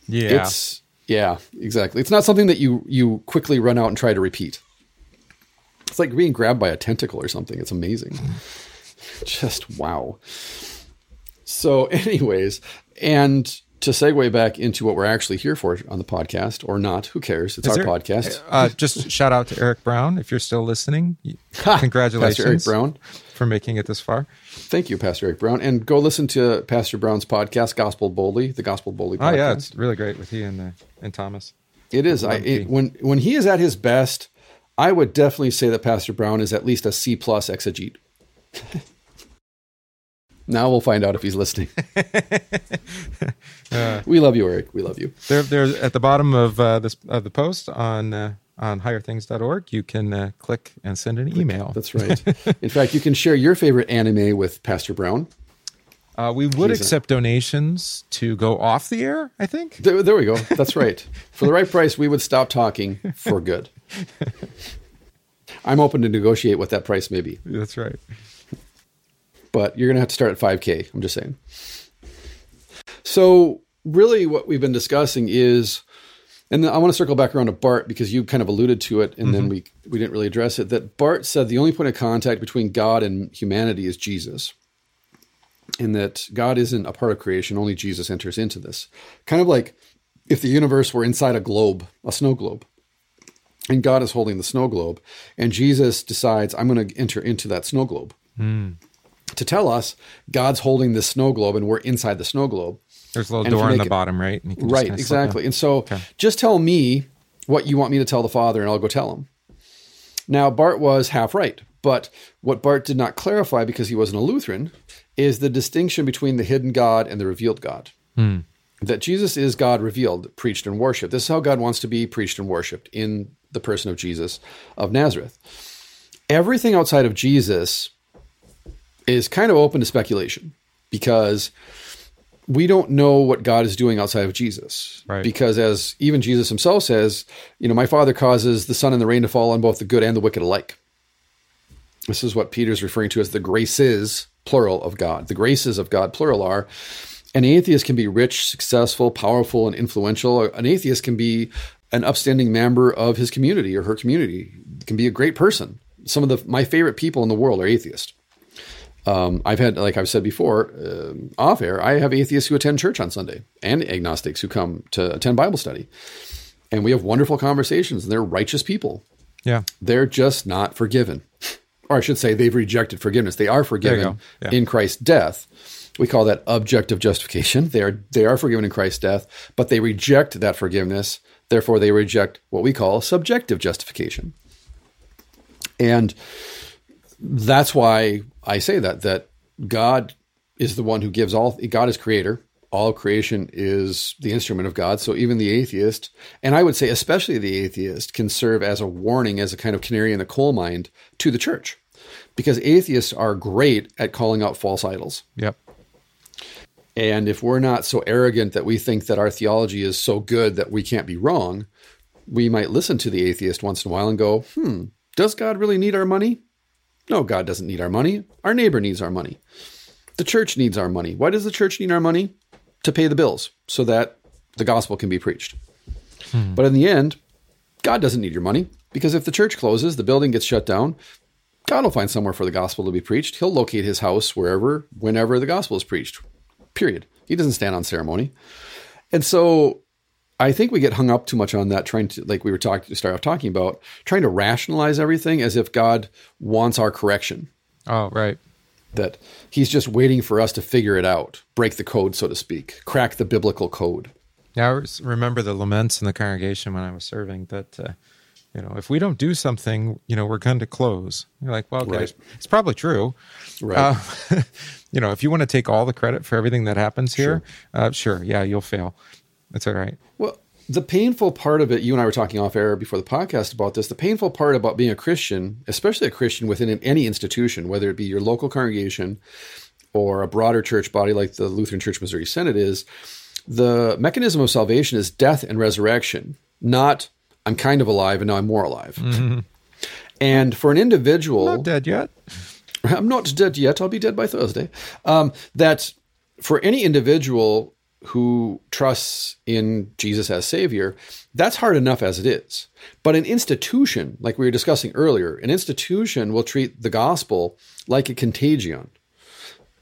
Yeah. it's yeah, exactly. It's not something that you you quickly run out and try to repeat. It's like being grabbed by a tentacle or something. It's amazing. [laughs] Just wow. So, [laughs] anyways, and to segue back into what we're actually here for on the podcast, or not, who cares? It's Is our there- podcast. Uh, just [laughs] shout out to Eric Brown if you're still listening. Congratulations, Pastor Eric Brown. for making it this far. Thank you, Pastor Eric Brown. And go listen to Pastor Brown's podcast, Gospel Boldly, the Gospel Boldly podcast. Oh yeah, it's really great with he and uh, and Thomas. It is. I, it, when when he is at his best, I would definitely say that Pastor Brown is at least a C plus exegete. Now we'll find out if he's listening. [laughs] we love you, Eric. We love you. They're they're at the bottom of uh, this of the post on uh, on higherthings.org. You can uh, click and send an email. That's right. [laughs] In fact, you can share your favorite anime with Pastor Brown. Uh, we would He's a- accept donations to go off the air. I think. There, there we go. That's right. For the right price, we would stop talking for good. [laughs] I'm open to negotiate what that price may be. That's right. But you're going to have to start at 5K. I'm just saying. So, really, what we've been discussing is, and I want to circle back around to Barth because you kind of alluded to it, and then mm-hmm. we we didn't really address it. That Barth said the only point of contact between God and humanity is Jesus, and that God isn't a part of creation; only Jesus enters into this. Kind of like if the universe were inside a globe, a snow globe. And God is holding the snow globe, and Jesus decides, I'm going to enter into that snow globe hmm. To tell us God's holding this snow globe and we're inside the snow globe. There's a little And door on the it- bottom, right? And you can Right, exactly. And so just tell me what you want me to tell the Father and I'll go tell him. Now, Barth was half right, but what Barth did not clarify because he wasn't a Lutheran is the distinction between the hidden God and the revealed God. Hmm. That Jesus is God revealed, preached, and worshiped. This is how God wants to be preached and worshiped in the person of Jesus of Nazareth. Everything outside of Jesus is kind of open to speculation because we don't know what God is doing outside of Jesus. Right. Because as even Jesus himself says, you know, my Father causes the sun and the rain to fall on both the good and the wicked alike. This is what Peter's referring to as the graces, plural, of God. The graces of God, plural, are an atheist can be rich, successful, powerful, and influential. An atheist can be an upstanding member of his community or her community. Can be a great person. Some of the my favorite people in the world are atheists. Um, I've had, like I've said before, um off air, I have atheists who attend church on Sunday and agnostics who come to attend Bible study. And we have wonderful conversations, and they're righteous people. Yeah. They're just not forgiven. Or I should say, they've rejected forgiveness. They are forgiven. Yeah. in Christ's death. We call that objective justification. They are they are forgiven in Christ's death, but they reject that forgiveness. Therefore, they reject what we call subjective justification. And that's why I say that that God is the one who gives all God is creator. All creation is the instrument of God. So even the atheist, and I would say especially the atheist, can serve as a warning, as a kind of canary in the coal mine to the church. Because atheists are great at calling out false idols. Yep. And if we're not so arrogant that we think that our theology is so good that we can't be wrong, we might listen to the atheist once in a while and go, hmm, does God really need our money? No, God doesn't need our money. Our neighbor needs our money. The church needs our money. Why does the church need our money? To pay the bills so that the gospel can be preached. Hmm. But in the end, God doesn't need your money because if the church closes, the building gets shut down, God will find somewhere for the gospel to be preached. He'll locate his house wherever, whenever the gospel is preached. Period. He doesn't stand on ceremony. And so I think we get hung up too much on that, trying to, like we were talking to start off talking about, trying to rationalize everything as if God wants our correction. Oh, right. That He's just waiting for us to figure it out, break the code, so to speak, crack the biblical code. Yeah, I remember the laments in the congregation when I was serving that, uh, you know, if we don't do something, you know, we're going to close. You're like, well, okay, right. it's probably true. Right. Uh, [laughs] you know, if you want to take all the credit for everything that happens here, sure, uh, sure yeah, you'll fail. That's all right. Well, the painful part of it, you and I were talking off air before the podcast about this. The painful part about being a Christian, especially a Christian within any institution, whether it be your local congregation or a broader church body like the Lutheran Church Missouri Synod, is the mechanism of salvation is death and resurrection, not I'm kind of alive and now I'm more alive. Mm-hmm. And for an individual, not dead yet. [laughs] I'm not dead yet. I'll be dead by Thursday. Um, that for any individual who trusts in Jesus as Savior, that's hard enough as it is. But an institution, like we were discussing earlier, an institution will treat the gospel like a contagion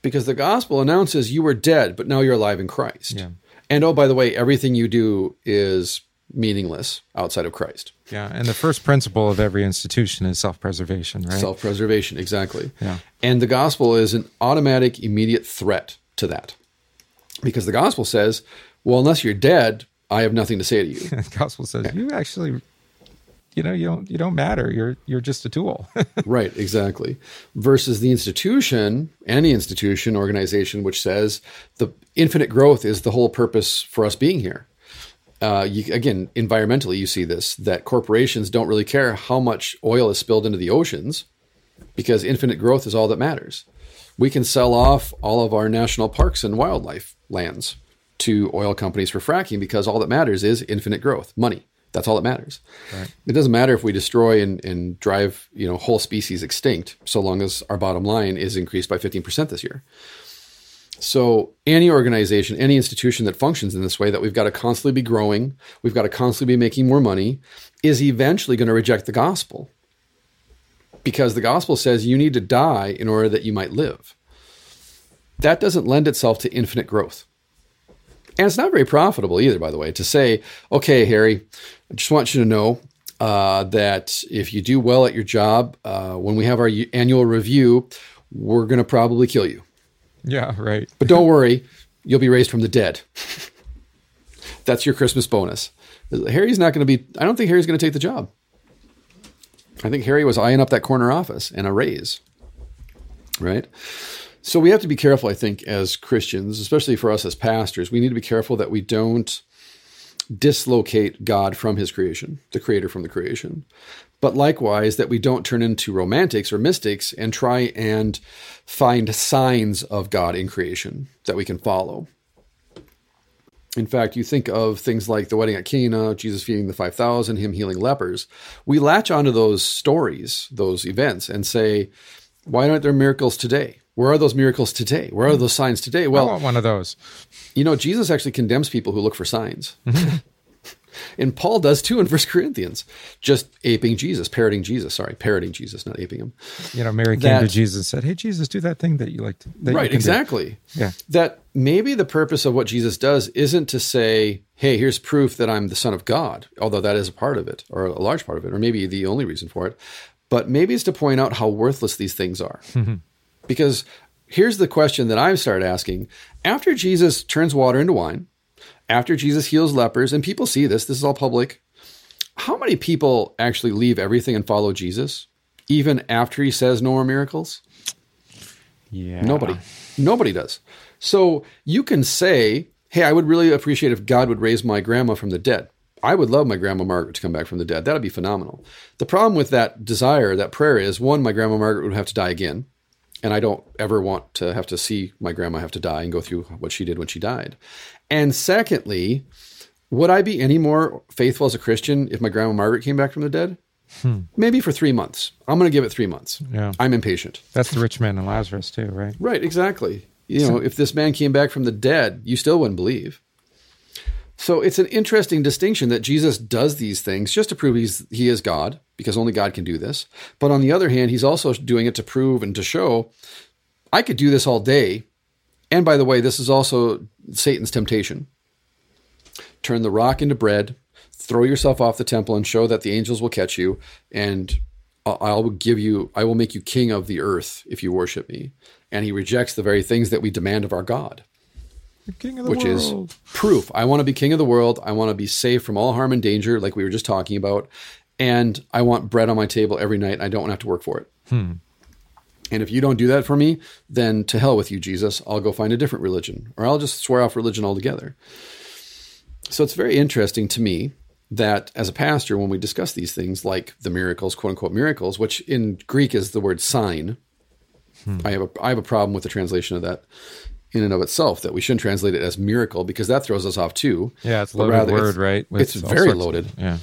because the gospel announces you were dead, but now you're alive in Christ. Yeah. And oh, by the way, everything you do is meaningless outside of Christ. Yeah, and the first principle of every institution is self-preservation, right? Self-preservation, exactly. Yeah. And the gospel is an automatic immediate threat to that. Because the gospel says, well, unless you're dead, I have nothing to say to you. [laughs] the gospel says you actually you know, you don't you don't matter. You're you're just a tool. [laughs] right, exactly. Versus the institution, any institution, organization which says the infinite growth is the whole purpose for us being here uh, you, again, environmentally, you see this that corporations don't really care how much oil is spilled into the oceans because infinite growth is all that matters. We can sell off all of our national parks and wildlife lands to oil companies for fracking because all that matters is infinite growth, money. That's all that matters. Right. It doesn't matter if we destroy and, and drive you know whole species extinct, so long as our bottom line is increased by 15% this year. So, any organization, any institution that functions in this way, that we've got to constantly be growing, we've got to constantly be making more money, is eventually going to reject the gospel. Because the gospel says you need to die in order that you might live. That doesn't lend itself to infinite growth. And it's not very profitable either, by the way, to say, okay, Harry, I just want you to know uh, that if you do well at your job, uh, when we have our annual review, we're going to probably kill you. Yeah, right. But don't worry, you'll be raised from the dead. [laughs] That's your Christmas bonus. Harry's not going to be, I don't think Harry's going to take the job. I think Harry was eyeing up that corner office and a raise. Right? So we have to be careful, I think, as Christians, especially for us as pastors. We need to be careful that we don't dislocate God from his creation, the creator from the creation but likewise that we don't turn into romantics or mystics and try and find signs of God in creation that we can follow. In fact, you think of things like the wedding at Cana, Jesus feeding the 5,000, him healing lepers. We latch onto those stories, those events, and say, why aren't there miracles today? Where are those miracles today? Where are hmm. those signs today? Well, I want one of those. You know, Jesus actually condemns people who look for signs. [laughs] And Paul does too in [laughs] First Corinthians, just aping Jesus, parroting Jesus. Sorry, parroting Jesus, not aping him. You know, Mary came to Jesus and said, "Hey, Jesus, do that thing that you like." To, right, exactly. Do. Yeah. That maybe the purpose of what Jesus does isn't to say, "Hey, here's proof that I'm the Son of God," although that is a part of it, or a large part of it, or maybe the only reason for it. But maybe it's to point out how worthless these things are. Mm-hmm. because here's the question that I've started asking: After Jesus turns water into wine after Jesus heals lepers, and people see this, this is all public. How many people actually leave everything and follow Jesus, even after he says no more miracles? Yeah. Nobody. Nobody does. So you can say, hey, I would really appreciate if God would raise my grandma from the dead. I would love my grandma Margaret to come back from the dead. That'd be phenomenal. The problem with that desire, that prayer is one, my grandma Margaret would have to die again. And I don't ever want to have to see my grandma have to die and go through what she did when she died. And secondly, would I be any more faithful as a Christian if my grandma Margaret came back from the dead? Hmm. Maybe for three months. I'm going to give it three months. Yeah. I'm impatient. That's the rich man and Lazarus, too, right? Right, exactly. You know, if this man came back from the dead, you still wouldn't believe. So it's an interesting distinction that Jesus does these things just to prove he's he is God, because only God can do this. But on the other hand, he's also doing it to prove and to show I could do this all day. And by the way, this is also Satan's temptation. turn the rock into bread, throw yourself off the temple and show that the angels will catch you, and I will give you, I will make you king of the earth if you worship me. And he rejects the very things that we demand of our God, which world. is proof. I want to be king of the world. I want to be safe from all harm and danger, like we were just talking about. And I want bread on my table every night. And I don't have to work for it. Hmm. And if you don't do that for me, then to hell with you, Jesus. I'll go find a different religion, or I'll just swear off religion altogether. So it's very interesting to me that as a pastor, when we discuss these things like the miracles, quote unquote miracles, which in Greek is the word sign, hmm. I have a I have a problem with the translation of that in and of itself. That we shouldn't translate it as miracle because that throws us off too. Yeah, it's loaded rather word, right? With it's very sorts of- loaded yeah.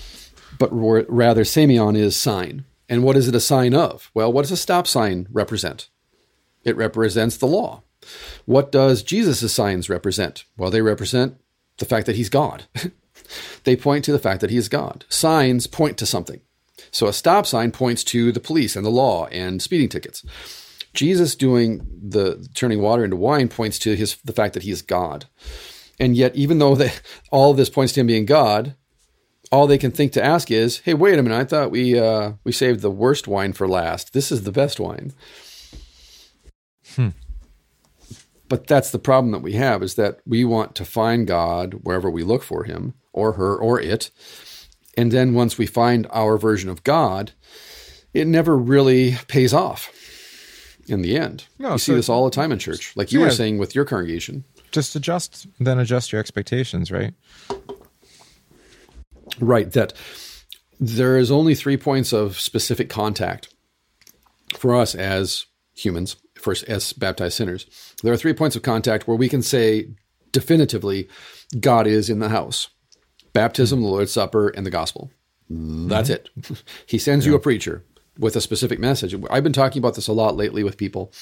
but rather semeion is sign. And what is it a sign of? Well, what does a stop sign represent? It represents the law. What does Jesus' signs represent? Well, they represent the fact that he's God. [laughs] they point to the fact that he is God. Signs point to something. So a stop sign points to the police and the law and speeding tickets. Jesus doing the turning water into wine points to his the fact that he is God. And yet, even though they, [laughs] all this points to him being God, all they can think to ask is, "Hey, wait a minute! I thought we uh, we saved the worst wine for last. This is the best wine." But that's the problem that we have is that we want to find God wherever we look for Him, or her, or it, and then once we find our version of God, it never really pays off. In the end, No, you see this all the time in church, like you Yeah. were saying with your congregation. Just adjust, then adjust your expectations, right? Right. That there is only three points of specific contact for us as humans, first as baptized sinners. There are three points of contact where we can say definitively God is in the house baptism, the Lord's Supper, and the gospel. That's mm-hmm. it. [laughs] He sends you a preacher with a specific message. I've been talking about this a lot lately with people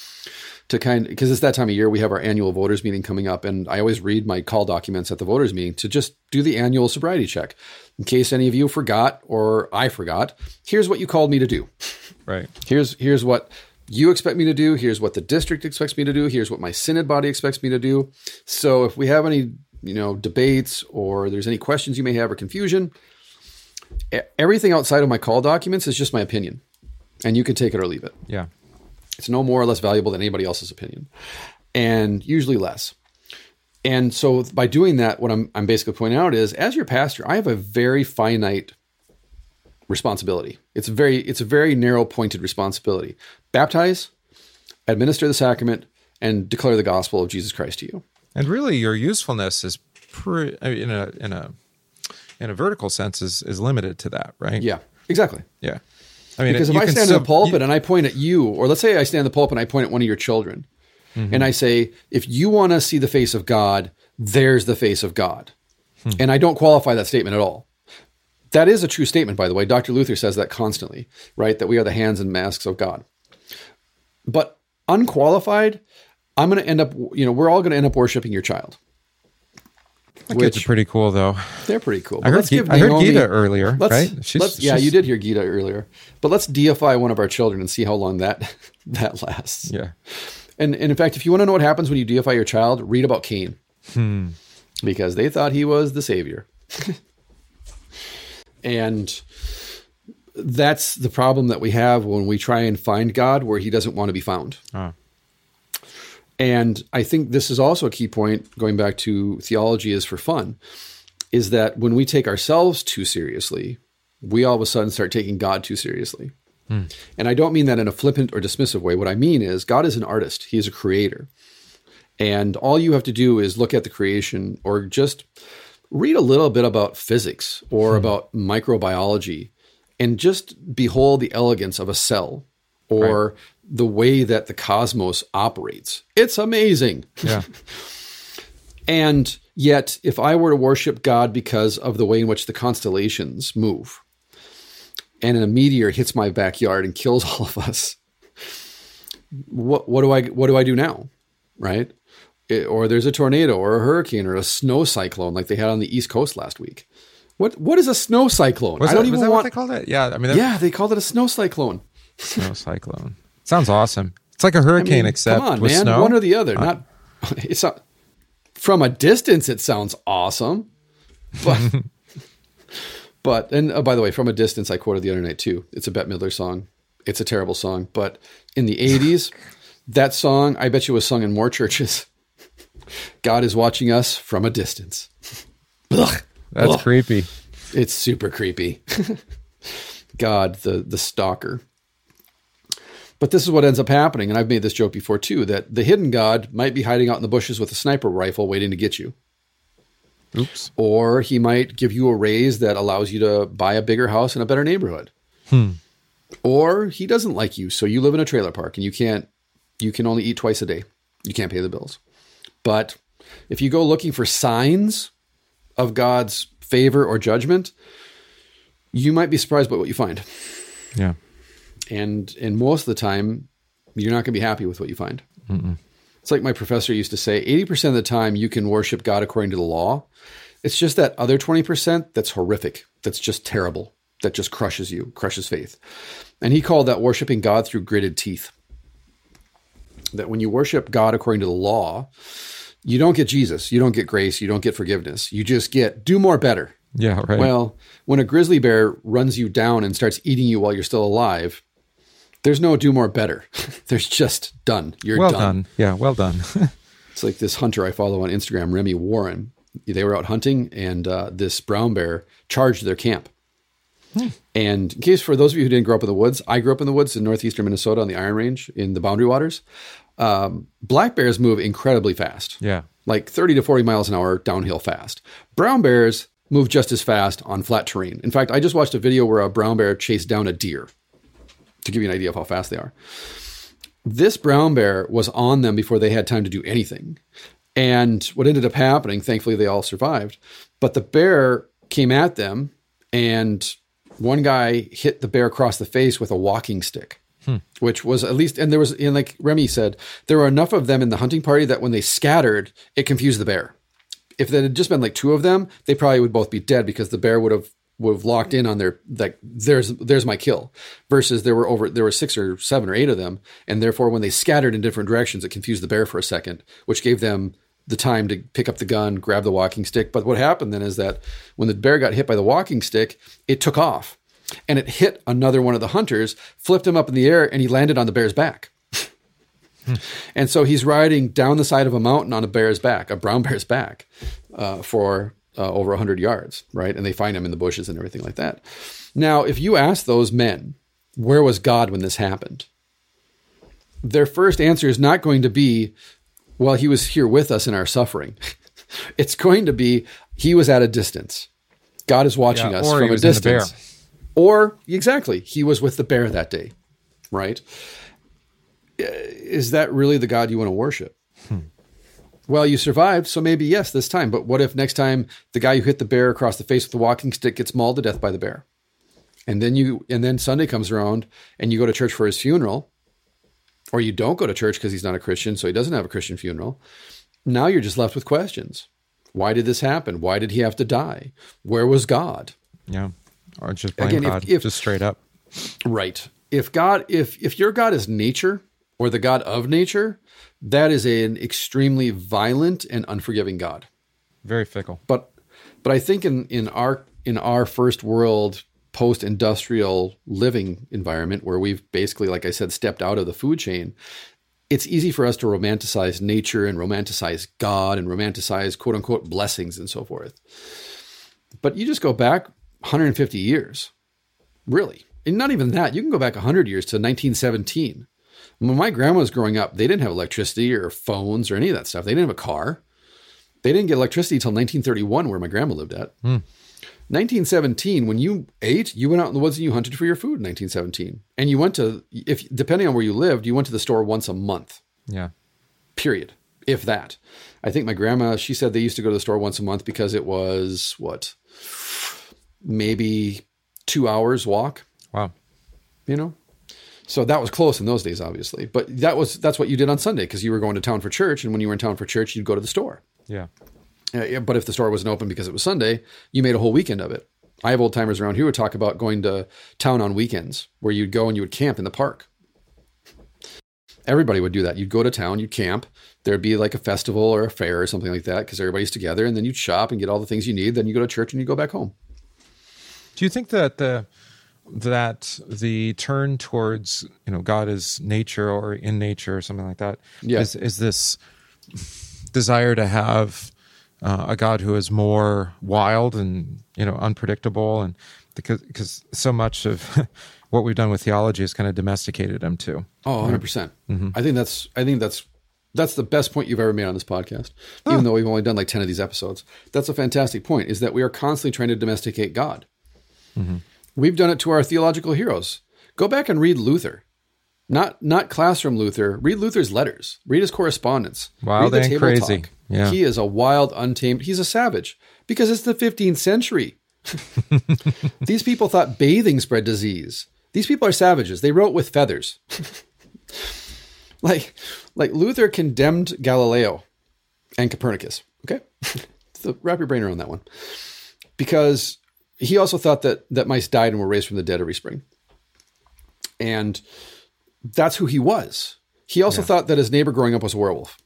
to kind because it's that time of year we have our annual voters meeting coming up and I always read my call documents at the voters meeting to just do the annual sobriety check. In case any of you forgot or I forgot, here's what you called me to do. Right. Here's here's what you expect me to do, here's what the district expects me to do, here's what my synod body expects me to do. So if we have any, you know, debates or there's any questions you may have or confusion, everything outside of my call documents is just my opinion. And you can take it or leave it. Yeah. It's no more or less valuable than anybody else's opinion, and usually less. And so by doing that, what I'm, I'm basically pointing out is, as your pastor, I have a very finite responsibility. It's very it's a very narrow pointed responsibility. Baptize, administer the sacrament, and declare the gospel of Jesus Christ to you. And really, your usefulness is pre- I mean, in a in a in a vertical sense is is limited to that, right? Yeah, exactly. Yeah. I mean, Because if I stand still- in the pulpit you- and I point at you, or let's say I stand in the pulpit and I point at one of your children, Mm-hmm. and I say, if you want to see the face of God, there's the face of God. Hmm. And I don't qualify that statement at all. That is a true statement, by the way. Dr. Luther says that constantly, right? That we are the hands and masks of God. But unqualified, I'm going to end up, you know, we're all going to end up worshiping your child. My kids are pretty cool, though. They're pretty cool. I heard, Ge- give I heard Gita earlier, Let's, right? let's, yeah, you did hear Gita earlier, but let's deify one of our children and see how long that [laughs] that lasts. Yeah. And, and in fact, if you want to know what happens when you deify your child, read about Cain, hmm. because they thought he was the savior, [laughs] and that's the problem that we have when we try and find God where He doesn't want to be found. Oh. And I think this is also a key point, going back to theology is for fun, is that when we take ourselves too seriously, we all of a sudden start taking God too seriously. Hmm. And I don't mean that in a flippant or dismissive way. What I mean is, God is an artist, He is a creator. And all you have to do is look at the creation or just read a little bit about physics or hmm. about microbiology and just behold the elegance of a cell or the way that the cosmos operates. It's amazing. Yeah. [laughs] And yet, if I were to worship God because of the way in which the constellations move, and a meteor hits my backyard and kills [laughs] all of us, what what do I what do I do now? Right? It- or there's a tornado or a hurricane or a snow cyclone like they had on the East Coast last week. What what is a snow cyclone? Was I that, don't even that want. what they called it? Yeah. I mean, yeah, they called it a snow cyclone. snow cyclone. Sounds awesome. It's like a hurricane, mean, except come on, with man, snow. Uh, one or the other. Not [laughs] it's not from a distance. It sounds awesome. but [laughs] but and uh, by the way, from a distance, I quoted the other night too. It's a Bette Midler song. It's a terrible song, but in the '80s, [laughs] that song I bet you was sung in more churches. God is watching us from a distance. Ugh. That's Ugh. creepy. It's super creepy. God, the the stalker. But this is what ends up happening, and I've made this joke before too, that the hidden God might be hiding out in the bushes with a sniper rifle waiting to get you. Oops. Or he might give you a raise that allows you to buy a bigger house in a better neighborhood. Hmm. Or he doesn't like you, so you live in a trailer park and you can't you can only eat twice a day. You can't pay the bills. But if you go looking for signs of God's favor or judgment, you might be surprised by what you find. Yeah. And and most of the time, you're not going to be happy with what you find. It's like my professor used to say: eighty percent of the time, you can worship God according to the law. It's just that other twenty percent that's horrific, that's just terrible, that just crushes you, crushes faith. And he called that worshiping God through gritted teeth. That when you worship God according to the law, you don't get Jesus, you don't get grace, you don't get forgiveness. You just get do more better. Yeah. Right. Well, when a grizzly bear runs you down and starts eating you while you're still alive, there's no do more better. [laughs] there's just done. You're well done. done. Yeah. Well done. [laughs] It's like this hunter I follow on Instagram, Remy Warren. They were out hunting, and uh, this brown bear charged their camp. And in case for those of you who didn't grow up in the woods, I grew up in the woods in northeastern Minnesota on the Iron Range in the Boundary Waters. Um, black bears move incredibly fast yeah. like 30 to 40 miles an hour downhill fast. Brown bears move just as fast on flat terrain. In fact, I just watched a video where a brown bear chased down a deer to give you an idea of how fast they are. This brown bear was on them before they had time to do anything. And what ended up happening, thankfully, they all survived. But the bear came at them, and one guy hit the bear across the face with a walking stick hmm. which was at least, and there was, and like Remy said, there were enough of them in the hunting party that when they scattered, it confused the bear. If there had just been like two of them, they probably would both be dead because the bear would have would have locked in on their like there's there's my kill. Versus there were over there were six or seven or eight of them, and therefore when they scattered in different directions, it confused the bear for a second, which gave them the time to pick up the gun, grab the walking stick. But what happened then is that when the bear got hit by the walking stick, it took off and it hit another one of the hunters, flipped him up in the air, and he landed on the bear's back. [laughs] and so he's riding down the side of a mountain on a bear's back, a brown bear's back, uh, for uh, over 100 yards, right? And they find him in the bushes and everything like that. Now, if you ask those men, where was God when this happened? Their first answer is not going to be, well, he was here with us in our suffering. [laughs] it's going to be, he was at a distance. God is watching Yeah, us from a was in the bear. distance. Or exactly, he was with the bear that day, right? Is that really the God you want to worship? Well, you survived, so maybe yes this time. But what if next time the guy who hit the bear across the face with the walking stick gets mauled to death by the bear? And then you and then Sunday comes around and you go to church for his funeral, or you don't go to church because he's not a Christian, so he doesn't have a Christian funeral. Now you're just left with questions. Why did this happen? Why did he have to die? Where was God? Yeah. Or just blame Again, if- if- just straight up. Right. If God, if if your God is nature or the God of nature, that is an extremely violent and unforgiving God. Very fickle. But but I think in in our in our first world post industrial living environment where we've basically, like I said, stepped out of the food chain, it's easy for us to romanticize nature and romanticize God and romanticize quote unquote blessings and so forth. But you just go back 150 years, really. And not even that. You can go back 100 years to 1917. When my grandma was growing up, they didn't have electricity or phones or any of that stuff. They didn't have a car. They didn't get electricity until 1931, where my grandma lived at. Hmm. 1917, when you ate, you went out in the woods and you hunted for your food in 1917. And you went to, if depending on where you lived, you went to the store once a month Yeah. period, if that. I think my grandma, she said they used to go to the store once a month because it was what, maybe two hours walk, Wow. you know? So that was close in those days, obviously. But that was that's what you did on Sunday because you were going to town for church, and when you were in town for church, you'd go to the store. Yeah. Uh, but if the store wasn't open because it was Sunday, you made a whole weekend of it. I have old timers around here who talk about going to town on weekends where you'd go and you would camp in the park. Everybody would do that. You'd go to town, you'd camp, there'd be like a festival or a fair or something like that because everybody's together, and then you'd shop and get all the things you need. Then you go to church and you go back home. Do you think that the that the turn towards you know God is nature or in nature or something like that Yeah. is is this desire to have uh, a God who is more wild and you know unpredictable and because because so much of [laughs] what we've done with theology has kind of domesticated him too. Oh, 100 percent. Mm-hmm. I think that's I think that's that's the best point you've ever made on this podcast. Ah. Even though we've only done like ten of these episodes, that's a fantastic point. Is that we are constantly trying to domesticate God. Mm-hmm. We've done it to our theological heroes. Go back and read Luther, not not classroom Luther. Read Luther's letters. Read his correspondence. Wild read the and crazy. talk. Yeah. He is a wild, untamed. He's a savage because it's the 15th century. [laughs] These people thought bathing spread disease. These people are savages. They wrote with feathers. [laughs] like, like Luther condemned Galileo and Copernicus. Okay, [laughs] so wrap your brain around that one, because he also thought that that mice died and were raised from the dead every spring, and that's who he was. He also thought that his neighbor growing up was a werewolf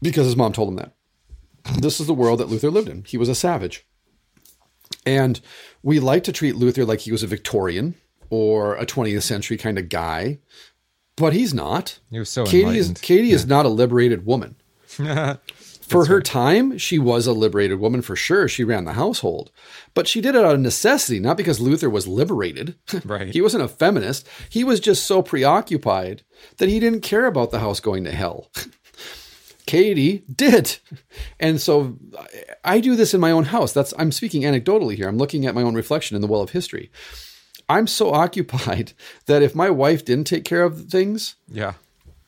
because his mom told him that. This is the world that Luther lived in. He was a savage. And we like to treat Luther like he was a Victorian or a 20th century kind of guy, but he's not. He was so Katie is. Katie is not a liberated woman. [laughs] For her time, she was a liberated woman for sure. She ran the household, but she did it out of necessity, not because Luther was liberated. [laughs] Right. he wasn't a feminist. He was just so preoccupied that he didn't care about the house going to hell. [laughs] Katie did. And so I- I do this in my own house. That's I'm speaking anecdotally here. I'm looking at my own reflection in the well of history. I'm so [laughs] occupied that if my wife didn't take care of things, yeah.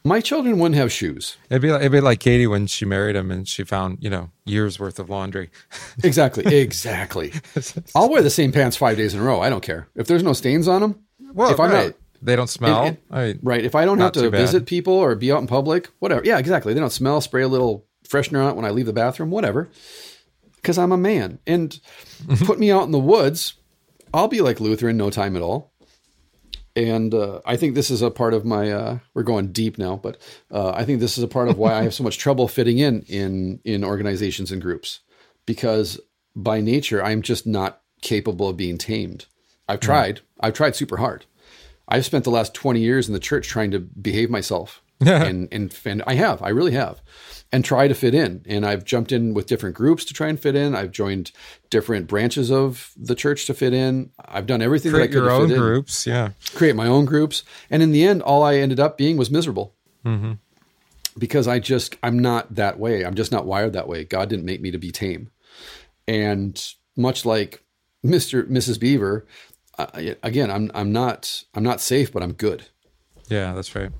My children wouldn't have shoes. It'd be like, it'd be like Katie when she married him and she found you know years worth of laundry. [laughs] Exactly. Exactly. [laughs] I'll wear the same pants five days in a row. I don't care if there's no stains on them. Well, if I'm right. not they don't smell. it- it- I mean, right, if I don't have to bad. visit people or be out in public, whatever. Yeah, exactly. They don't smell. Spray a little freshener on it when I leave the bathroom. Whatever. Because I'm a man, and [laughs] put me out in the woods, I'll be like Luther in no time at all. And uh, I think this is a part of my. Uh, we're going deep now, but uh, I think this is a part of why I have so much trouble fitting in in in organizations and groups, because by nature I'm just not capable of being tamed. I've tried. I've tried super hard. I've spent the last 20 years in the church trying to behave myself. [laughs] and, and and I have, I really have. And try to fit in. And I've jumped in with different groups to try and fit in. I've joined different branches of the church to fit in. I've done everything create that I could your own in groups. Yeah. create my own groups. And in the end, all I ended up being was miserable. Mm-hmm. Because I just, I'm not that way. I'm just not wired that way. God didn't make me to be tame. And much like [laughs] Mr. Mrs. Beaver, uh, again, I'm, I'm not, I'm not safe, but I'm good Yeah, that's right.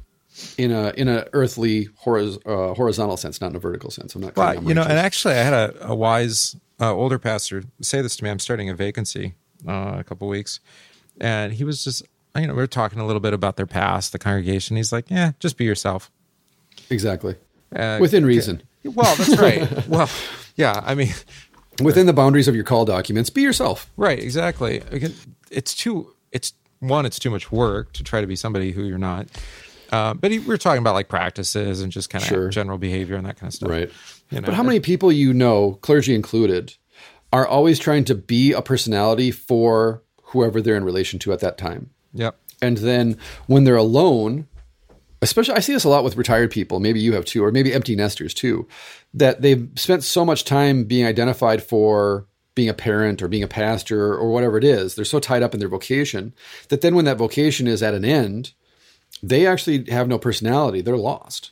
In a, in a earthly horiz- uh, horizontal sense, not in a vertical sense. I'm not, Well, you know, and actually, I had a, a wise uh, older pastor say this to me. I'm starting a vacancy uh, a couple weeks, and he was just, you know, we were talking a little bit about their past, the congregation. He's like, "Yeah, just be yourself." exactly. Uh, Within reason. Well, that's [laughs] right. well, yeah, I mean, Within the boundaries of your call documents, be yourself. right, exactly. It's too. It's one. It's too much work to try to be somebody who you're not. Uh, but he, we are talking about like practices and just kind of Sure. general behavior and that kind of stuff. Right. You know, but how many people you know, clergy included, are always trying to be a personality for whoever they're in relation to at that time? Yep. And then when they're alone, especially I see this a lot with retired people, maybe you have too, or maybe empty nesters too, that they've spent so much time being identified for being a parent or being a pastor or whatever it is. They're so tied up in their vocation that then when that vocation is at an end, they actually have no personality. They're lost.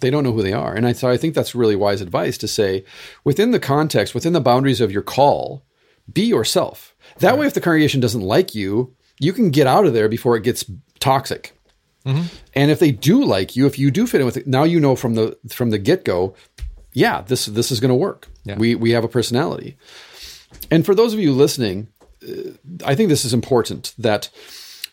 They don't know who they are. And I, so I think that's really wise advice to say within the context, within the boundaries of your call, be yourself. That way, if the congregation doesn't like you, you can get out of there before it gets toxic. And if they do like you, if you do fit in with it, now you know from the from the get go, yeah, this this is going to work. Yeah. We we have a personality. And for those of you listening, uh, I think this is important that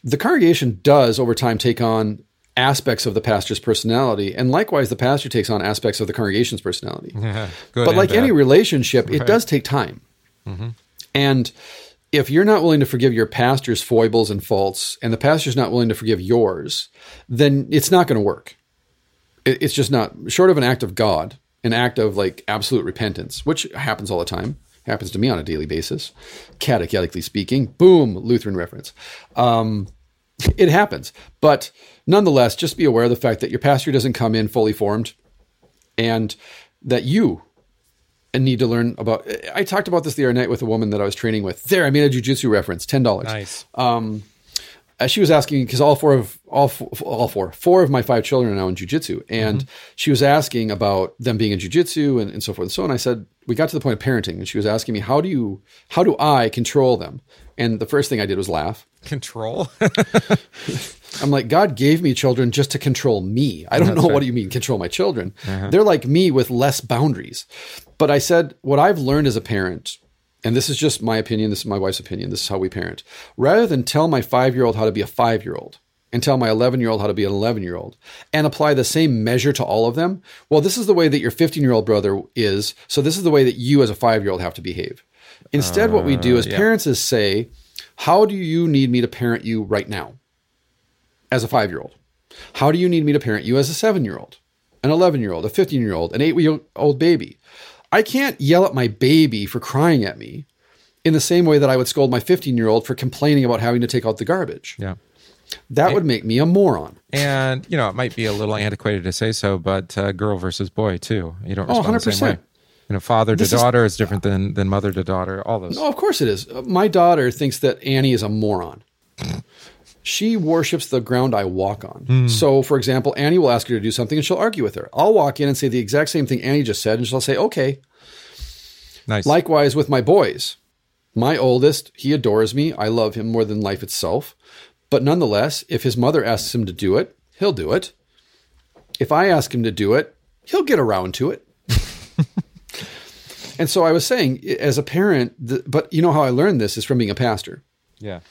the congregation does over time take on aspects of the pastor's personality, and likewise, the pastor takes on aspects of the congregation's personality. [laughs] Good but like bad. any relationship, it does take time. Mm-hmm. And if you're not willing to forgive your pastor's foibles and faults, and the pastor's not willing to forgive yours, then it's not going to work. It's just not short of an act of God, an act of like absolute repentance, which happens all the time. Happens to me on a daily basis, catechetically speaking. Boom, Lutheran reference. Um, [laughs] it happens, but nonetheless, just be aware of the fact that your pastor doesn't come in fully formed, and that you need to learn about. I talked about this the other night with a woman that I was training with. There, I made a jujitsu reference. Ten dollars. Nice. Um, Uh, she was asking because all four of all four, all four four of my five children are now in jujitsu, and mm-hmm. she was asking about them being in jujitsu and, and so forth and so on. I said we got to the point of parenting, and she was asking me how do you how do I control them? And the first thing I did was laugh. Control. [laughs] I'm like, God gave me children just to control me. I don't know what do you mean control my children. Uh-huh. They're like me with less boundaries. But I said, what I've learned as a parent, and this is just my opinion, this is my wife's opinion, this is how we parent. Rather than tell my five year old how to be a five year old and tell my 11 year old how to be an 11 year old and apply the same measure to all of them, well, this is the way that your 15 year old brother is. So this is the way that you as a five year old have to behave. Instead, what we do uh, as yeah. parents is say, how do you need me to parent you right now? as a five year old? How do you need me to parent you as a seven year old, an 11 year old, a 15 year old, an eight year old baby? I can't yell at my baby for crying at me in the same way that I would scold my 15 year old for complaining about having to take out the garbage. yeah. That would make me a moron. And you know, it might be a little antiquated to say so, but uh, girl versus boy too. You don't Oh, respond the same 100%. way. You know, father to This daughter is, different than than mother to daughter. All those. No, of course it is. My daughter thinks that Annie is a moron. She worships the ground I walk on. Hmm. So, for example, Annie will ask her to do something and she'll argue with her. I'll walk in and say the exact same thing Annie just said, and she'll say, okay. Nice. Likewise with my boys. My oldest, he adores me. I love him more than life itself. But nonetheless, if his mother asks him to do it, he'll do it. If I ask him to do it, he'll get around to it. [laughs] and so I was saying, as a parent, the, but you know how I learned this is from being a pastor. yeah.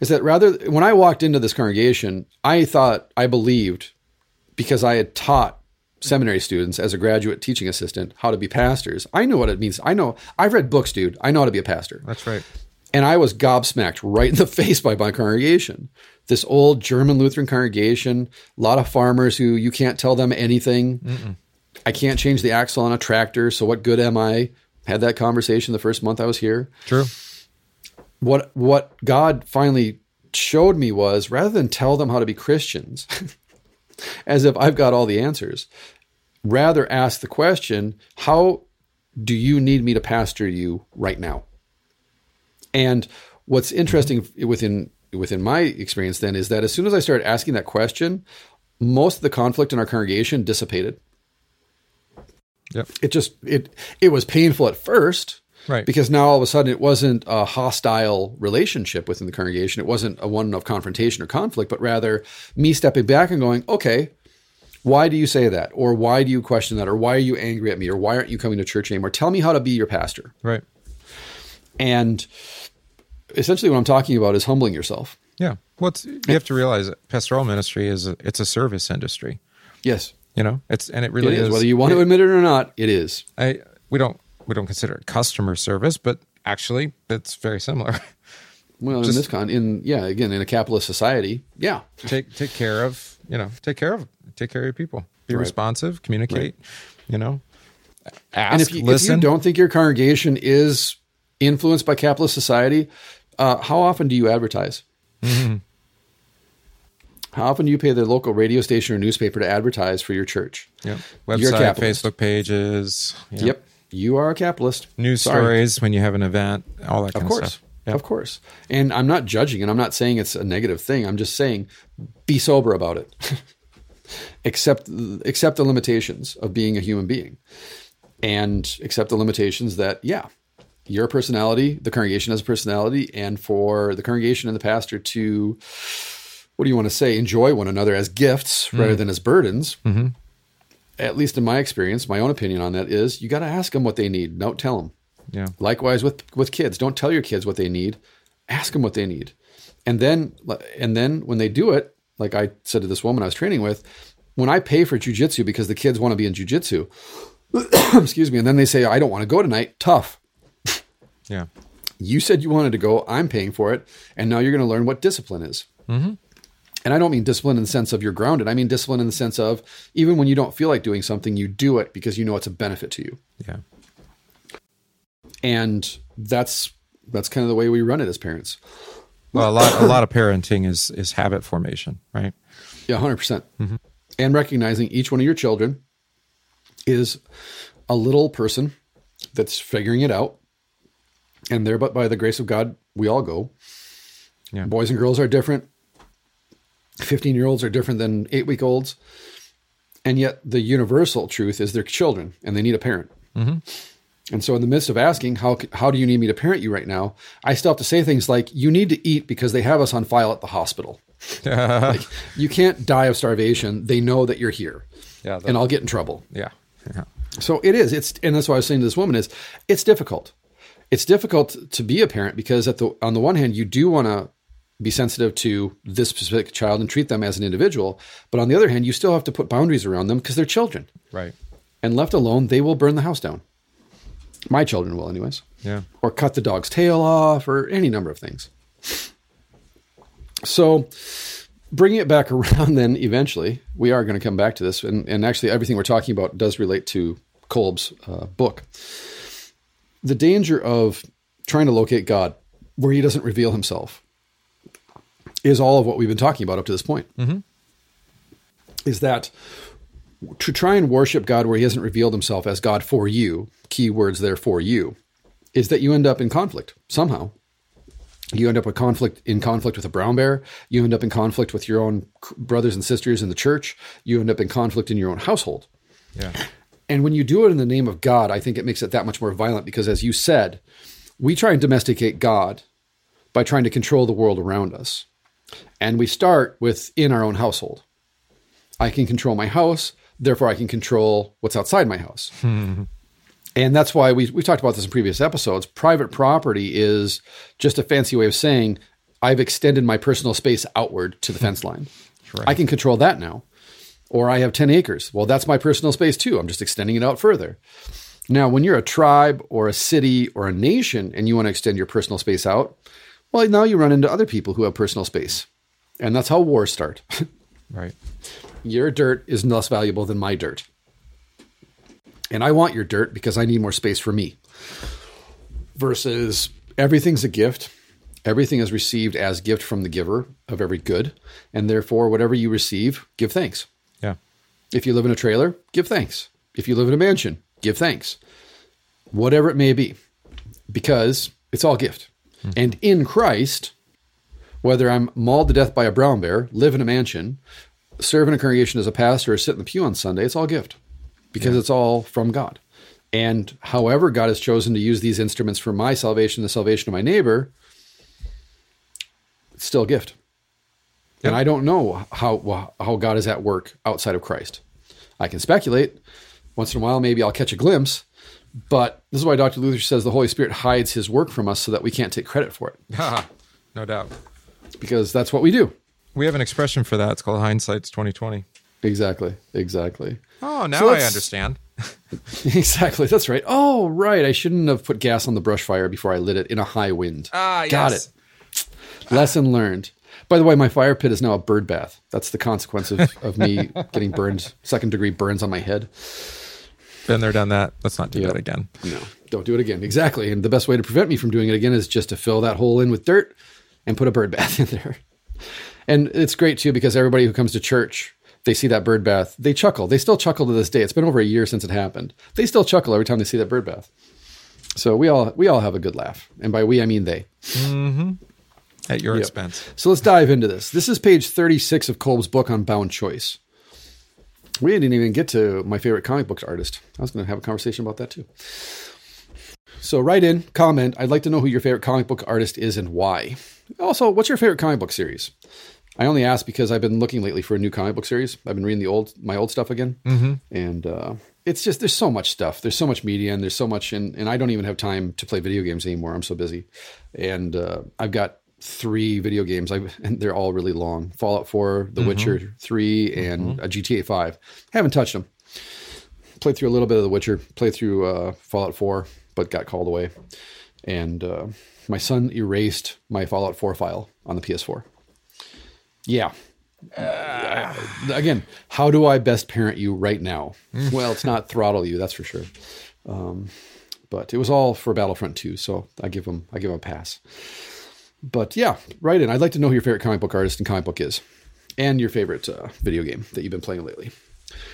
Is that rather, when I walked into this congregation, I thought, I believed, because I had taught seminary students as a graduate teaching assistant how to be pastors. I know what it means. I know, I've read books, dude. I know how to be a pastor. That's right. And I was gobsmacked right in the [laughs] face by my congregation. This old German Lutheran congregation, a lot of farmers who you can't tell them anything. I can't change the axle on a tractor, so what good am I? Had that conversation the first month I was here. True. What what God finally showed me was rather than tell them how to be Christians, [laughs] as if I've got all the answers, rather ask the question, how do you need me to pastor you right now? And what's interesting within within my experience then is that as soon as I started asking that question, most of the conflict in our congregation dissipated. Yep. It just it it was painful at first, Right. Because now all of a sudden it wasn't a hostile relationship within the congregation. It wasn't a one of confrontation or conflict, but rather me stepping back and going, okay, why do you say that? Or why do you question that? Or why are you angry at me? Or why aren't you coming to church anymore? Tell me how to be your pastor. Right. And essentially what I'm talking about is humbling yourself. Yeah. Well, it's, you have to realize that pastoral ministry is a, it's a service industry. Yes, You know, it's and it it really is. is. Whether you want to admit it or not, it is. I we don't we don't consider it customer service, but actually it's very similar. [laughs] Well, in this con, in yeah, again, in a capitalist society, yeah, take take care of you know take care of take care of your people. Be Right. responsive. Communicate. You know, ask. and if you, if listen. you don't think your congregation is influenced by capitalist society, uh, how often do you advertise? Mm-hmm. How often do you pay the local radio station or newspaper to advertise for your church? Yep. You're Website. Facebook pages. yeah. Yep, you are a capitalist. News Sorry. stories when you have an event, all that kind Of of, course. stuff. Yep. Of course. And I'm not judging and I'm not saying it's a negative thing. I'm just saying be sober about it. [laughs] accept accept the limitations of being a human being. And accept the limitations that, yeah, you're personality, the congregation has a personality, and for the congregation and the pastor to what do you want to say, enjoy one another as gifts mm-hmm. rather than as burdens. Mm-hmm. At least in my experience, my own opinion on that is you got to ask them what they need. Don't tell them. Yeah. Likewise with with kids, don't tell your kids what they need. Ask them what they need, and then and then when they do it, like I said to this woman I was training with, when I pay for jujitsu because the kids want to be in jujitsu, [coughs] excuse me, and then they say I don't want to go tonight. Tough. Yeah. You said you wanted to go. I'm paying for it, and now you're going to learn what discipline is. Mm-hmm. And I don't mean discipline in the sense of you're grounded. I mean discipline in the sense of even when you don't feel like doing something, you do it because you know it's a benefit to you. Yeah. And that's that's kind of the way we run it as parents. Well, a lot a lot of parenting is is habit formation, right? Yeah, 100%. percent mm-hmm. And recognizing each one of your children is a little person that's figuring it out. And there, but by the grace of God, we all go. Yeah. Boys and girls are different. 15 year olds are different than eight week olds. And yet, the universal truth is they're children and they need a parent. Mm-hmm. And so, in the midst of asking, how, how do you need me to parent you right now? I still have to say things like, you need to eat because they have us on file at the hospital. [laughs] like, you can't die of starvation. They know that you're here. Yeah, and I'll get in trouble. Yeah. Yeah. So it is. It's and that's why I was saying to this woman is it's difficult. It's difficult to be a parent because at the on the one hand you do want to be sensitive to this specific child and treat them as an individual, but on the other hand you still have to put boundaries around them because they're children. Right. And left alone, they will burn the house down. My children will, anyways, Yeah. or cut the dog's tail off, or any number of things. So, bringing it back [laughs] around, then eventually, we are going to come back to this. And, and actually, everything we're talking about does relate to Kolb's uh, book. The danger of trying to locate God where he doesn't reveal himself is all of what we've been talking about up to this point. Mm-hmm. Is that to try and worship God where he hasn't revealed himself as God for you, key words there for you, is that you end up in conflict somehow. You end up with conflict in conflict with a brown bear. You end up in conflict with your own brothers and sisters in the church. You end up in conflict in your own household. Yeah. And when you do it in the name of God, I think it makes it that much more violent because, as you said, we try and domesticate God by trying to control the world around us. And we start within our own household. I can control my house, therefore, I can control what's outside my house. [laughs] And that's why we, we've talked about this in previous episodes. Private property is just a fancy way of saying I've extended my personal space outward to the [laughs] fence line. Right. I can control that now. Or I have 10 acres. Well, that's my personal space too. I'm just extending it out further. Now, when you're a tribe or a city or a nation and you want to extend your personal space out, well, now you run into other people who have personal space. And that's how wars start. [laughs] Right. your dirt is less valuable than my dirt. And I want your dirt because I need more space for me. Versus everything's a gift. Everything is received as gift from the giver of every good. And therefore, whatever you receive, give thanks. Yeah. If you live in a trailer, give thanks. If you live in a mansion, give thanks. Whatever it may be, because it's all gift. Mm-hmm. And in Christ, whether I'm mauled to death by a brown bear, live in a mansion, serve in a congregation as a pastor, or sit in the pew on Sunday, it's all gift because it's all from God. And however God has chosen to use these instruments for my salvation, the salvation of my neighbor, it's still a gift. And I don't know how how God is at work outside of Christ. I can speculate. Once in a while, maybe I'll catch a glimpse. But this is why Dr. Luther says the Holy Spirit hides his work from us so that we can't take credit for it, no doubt. because that's what we do. We have an expression for that. It's called hindsight's 2020. Exactly. Exactly. Oh, now So I understand. [laughs] Exactly. That's right. Oh, right. I shouldn't have put gas on the brush fire before I lit it in a high wind. Ah, Got yes. it. Lesson learned. By the way, my fire pit is now a bird bath. That's the consequence of, of me [laughs] getting burned, second degree burns on my head. Been there, done that. Let's not do Yep. that again. No, don't do it again. Exactly. And the best way to prevent me from doing it again is just to fill that hole in with dirt and put a bird [laughs] bath in there. And it's great too because everybody who comes to church, they see that bird bath, they chuckle. They still chuckle to this day. It's been over a year since it happened. They still chuckle every time they see that bird bath. So we all we all have a good laugh. And by we I mean they. Mm-hmm. At your expense. So let's dive into this. This is page 36 of Kolb's book on bound choice. We didn't even get to my favorite comic book artist. I was going to have a conversation about that too. So write in, comment. I'd like to know who your favorite comic book artist is and why. Also, what's your favorite comic book series? I only ask because I've been looking lately for a new comic book series. I've been reading the old, my old stuff again, mm-hmm. and uh, it's just there's so much stuff. There's so much media, and there's so much, and, and I don't even have time to play video games anymore. I'm so busy, and uh, I've got three video games. I [laughs] and they're all really long. Fallout 4, The Witcher 3, and a GTA 5. Haven't touched them. Played through a little bit of The Witcher. Played through uh, Fallout 4, but got called away. And uh, my son erased my Fallout 4 file on the PS4. Yeah, uh, again, how do I best parent you right now? well, it's not throttle you, that's for sure. Um, but it was all for Battlefront 2, so I give them I give them a pass. But yeah, write in. I'd like to know who your favorite comic book artist and comic book is, and your favorite uh, video game that you've been playing lately.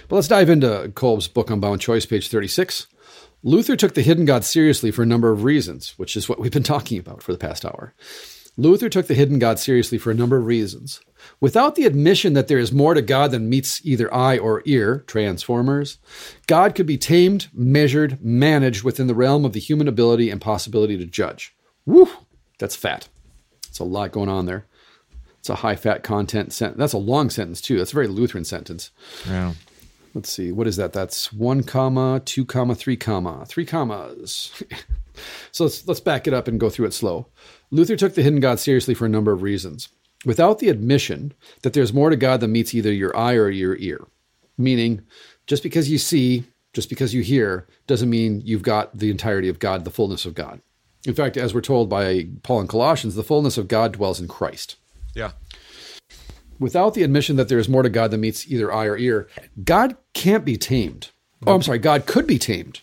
But let's dive into Kolb's book Unbound Choice, page 36. Luther took the hidden God seriously for a number of reasons, which is what we've been talking about for the past hour. Luther took the hidden God seriously for a number of reasons. Without the admission that there is more to God than meets either eye or ear, transformers, God could be tamed, measured, managed within the realm of the human ability and possibility to judge. Woo! That's fat. It's a lot going on there. It's a high fat content sentence. That's a long sentence too. That's a very Lutheran sentence. Yeah. Let's see. What is that? That's one comma, two comma, three comma, three commas. [laughs] so let's let's back it up and go through it slow. Luther took the hidden God seriously for a number of reasons. Without the admission that there's more to God than meets either your eye or your ear. Meaning, just because you see, just because you hear, doesn't mean you've got the entirety of God, the fullness of God. In fact, as we're told by Paul in Colossians, the fullness of God dwells in Christ. Yeah. Without the admission that there is more to God than meets either eye or ear, God can't be tamed. Oh, I'm sorry, God could be tamed.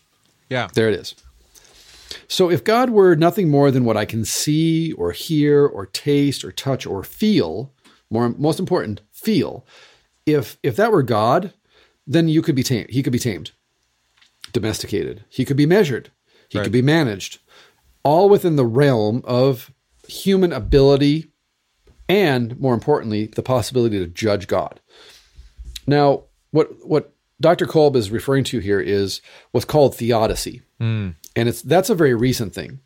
Yeah. There it is. So if God were nothing more than what I can see or hear or taste or touch or feel, more most important, feel, if if that were God, then you could be tamed. He could be tamed, domesticated. He could be measured. He Right. could be managed, all within the realm of human ability and more importantly, the possibility to judge God. Now, what what Dr. Kolb is referring to here is what's called theodicy. Hmm. And it's that's a very recent thing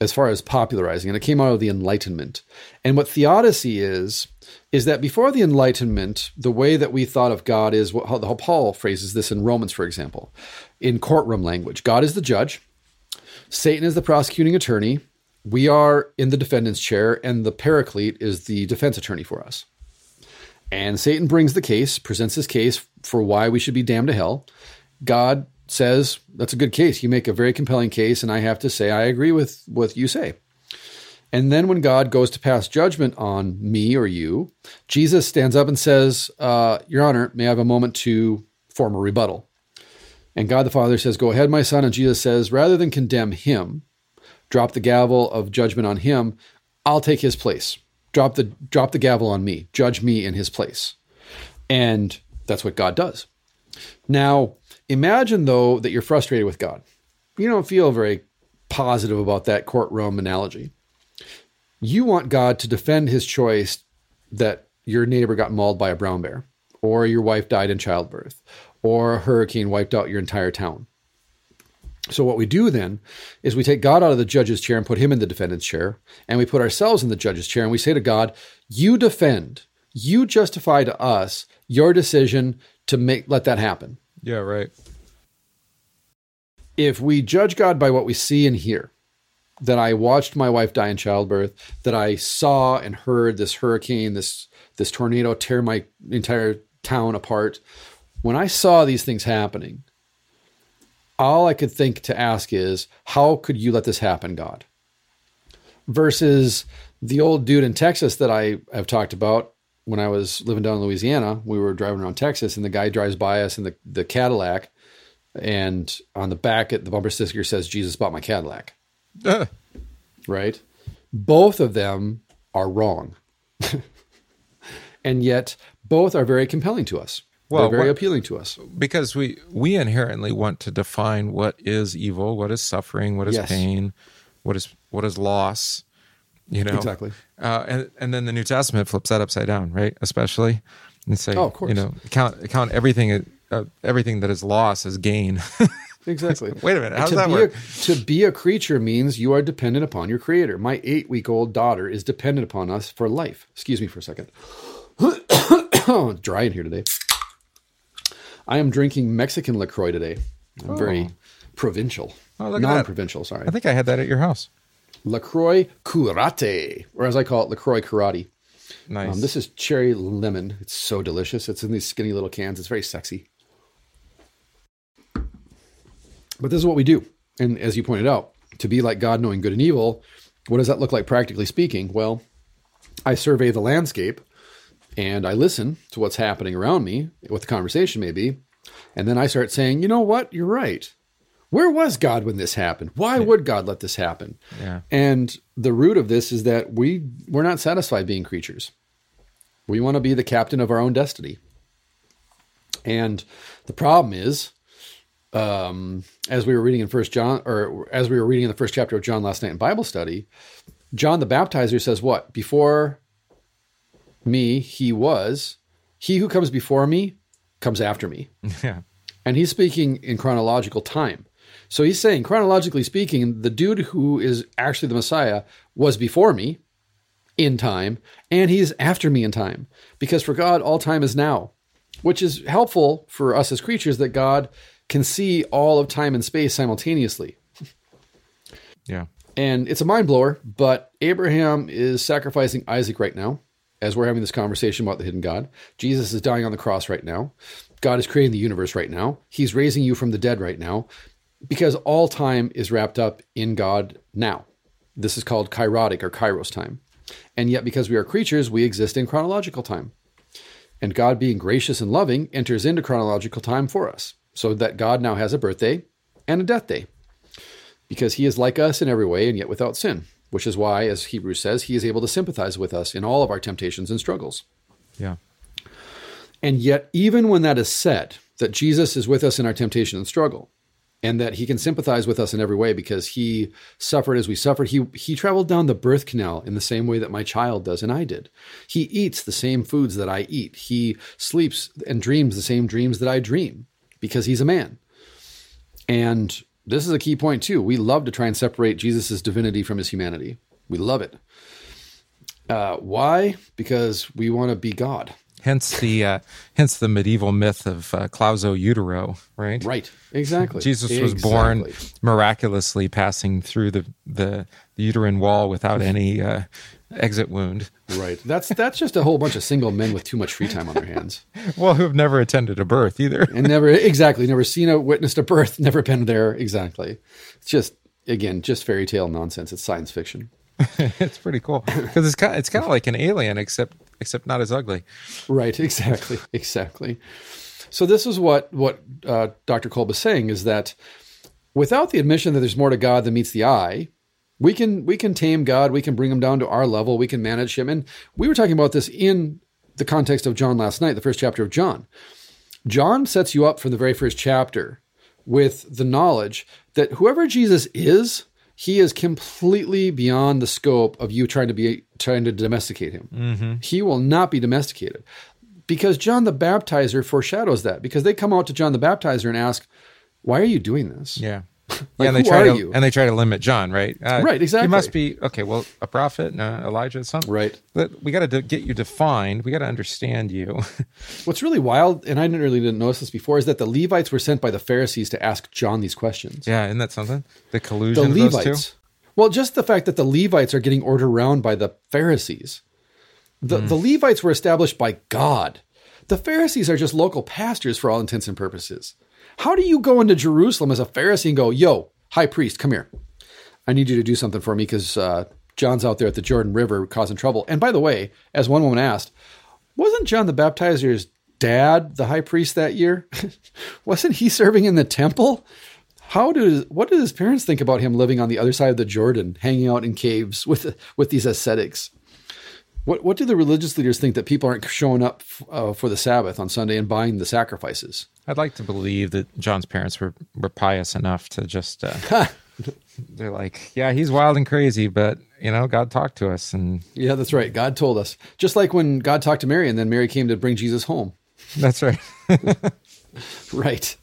as far as popularizing, and it came out of the Enlightenment. And what theodicy is, is that before the Enlightenment, the way that we thought of God is what, how Paul phrases this in Romans, for example, in courtroom language. God is the judge, Satan is the prosecuting attorney, we are in the defendant's chair, and the paraclete is the defense attorney for us. And Satan brings the case, presents his case for why we should be damned to hell. God says, That's a good case. You make a very compelling case, and I have to say, I agree with what you say. And then when God goes to pass judgment on me or you, Jesus stands up and says, uh, Your Honor, may I have a moment to form a rebuttal? And God the Father says, Go ahead, my son. And Jesus says, Rather than condemn him, drop the gavel of judgment on him, I'll take his place. Drop the drop the gavel on me. Judge me in his place. And that's what God does. Now, imagine though that you're frustrated with God. You don't feel very positive about that courtroom analogy. You want God to defend his choice that your neighbor got mauled by a brown bear, or your wife died in childbirth, or a hurricane wiped out your entire town. So, what we do then is we take God out of the judge's chair and put him in the defendant's chair, and we put ourselves in the judge's chair, and we say to God, You defend, you justify to us your decision to make let that happen. Yeah, right. If we judge God by what we see and hear, that I watched my wife die in childbirth, that I saw and heard this hurricane, this this tornado tear my entire town apart. When I saw these things happening, all I could think to ask is, how could you let this happen, God? Versus the old dude in Texas that I have talked about when I was living down in Louisiana. We were driving around Texas, and the guy drives by us in the, the Cadillac, and on the back at the bumper sticker says, Jesus bought my Cadillac Uh, [laughs] right? Both of them are wrong. [laughs] and yet both are very compelling to us. Well, They're very what- appealing to us. because we we inherently want to define what is evil, what is suffering, what is Yes. pain, what is what is loss. You know Exactly. Uh, and and then the New Testament flips that upside down, right? Especially and say, Oh, of course. you know, count count everything uh, everything that is loss as gain. [laughs] Exactly. Wait a minute, how does that work? A, to be a creature means you are dependent upon your creator. My eight week old daughter is dependent upon us for life. Excuse me for a second. [coughs] dry in here today. I am drinking Mexican LaCroix today. I'm very provincial. Oh, look at that. Non provincial, sorry. I think I had that at your house. LaCroix Curate, or as I call it, LaCroix Karate. Nice. Um, this is cherry lemon. It's so delicious. It's in these skinny little cans. It's very sexy. But this is what we do. And as you pointed out, to be like God knowing good and evil, what does that look like practically speaking? Well, I survey the landscape and I listen to what's happening around me, what the conversation may be, and then I start saying, you know what, you're right. Where was God when this happened? Why would God let this happen? Yeah. And the root of this is that we we're not satisfied being creatures. We want to be the captain of our own destiny. And the problem is, um, as we were reading in First John, or as we were reading in the first chapter of John last night in Bible study, John the Baptizer says, "What before me he was, he who comes before me comes after me." [laughs] Yeah. And he's speaking in chronological time. So he's saying, chronologically speaking, the dude who is actually the Messiah was before me in time, and he's after me in time. Because for God, all time is now, which is helpful for us as creatures that God can see all of time and space simultaneously. [laughs] Yeah. And it's a mind blower, but Abraham is sacrificing Isaac right now as we're having this conversation about the hidden God. Jesus is dying on the cross right now. God is creating the universe right now. He's raising you from the dead right now because all time is wrapped up in God now. This is called kairotic or kairos time. And yet, because we are creatures, we exist in chronological time. And God, being gracious and loving, enters into chronological time for us, so that God now has a birthday and a death day because he is like us in every way and yet without sin, which is why, as Hebrews says, he is able to sympathize with us in all of our temptations and struggles. Yeah. And yet, even when that is said, that Jesus is with us in our temptation and struggle, and that he can sympathize with us in every way because he suffered as we suffered. He, he traveled down the birth canal in the same way that my child does and I did. He eats the same foods that I eat. He sleeps and dreams the same dreams that I dream because he's a man. And this is a key point too. We love to try and separate Jesus' divinity from his humanity. We love it. Uh, why? Because we want to be God. Hence the uh, hence the medieval myth of uh, clauso utero, right? Right. Exactly. Jesus was born miraculously passing through the, the, the uterine wall without any uh, exit wound. Right. That's that's just a whole bunch of single men with too much free time on their hands. [laughs] Well, who have never attended a birth either. and never exactly never seen a witnessed a birth [laughs] never been there exactly it's just again just fairy tale nonsense it's science fiction [laughs] it's pretty cool because it's kind it's kind of like an alien, except except not as ugly. right exactly exactly so this is what what uh, dr kolb is saying is that without the admission that there's more to god than meets the eye we can we can tame god we can bring him down to our level we can manage him and we were talking about this in the context of john last night the first chapter of john John sets you up from the very first chapter with the knowledge that whoever Jesus is, he is completely beyond the scope of you trying to be trying to domesticate him. Mm-hmm. He will not be domesticated. Because John the Baptizer foreshadows that because they come out to John the Baptizer and ask, "Why are you doing this?" Yeah. Like, yeah, and they who try are to you? and they try to limit John, right? Uh, Right, exactly. He must be okay. Well, a prophet, no, Elijah, something. Right. But we got to get you defined. We got to understand you. [laughs] What's really wild, and I didn't really didn't notice this before, is that the Levites were sent by the Pharisees to ask John these questions. yeah, isn't that something? The the collusion of those two. Levites. Well, just the fact that the Levites are getting ordered around by the Pharisees. The, the Levites were established by God. The Pharisees are just local pastors for all intents and purposes. How do you go into Jerusalem as a Pharisee and go, yo, high priest, come here. I need you to do something for me because uh, John's out there at the Jordan River causing trouble. And by the way, as one woman asked, wasn't John the Baptizer's dad the high priest that year? [laughs] wasn't he serving in the temple? How do what did his parents think about him living on the other side of the Jordan, hanging out in caves with with these ascetics? What what do the religious leaders think that people aren't showing up uh, for the Sabbath on Sunday and buying the sacrifices? I'd like to believe that John's parents were, were pious enough to just. Uh, [laughs] they're like, yeah, he's wild and crazy, but you know, God talked to us, and Yeah, that's right. God told us. Just like when God talked to Mary and then Mary came to bring Jesus home. that's right. [laughs] [laughs] Right.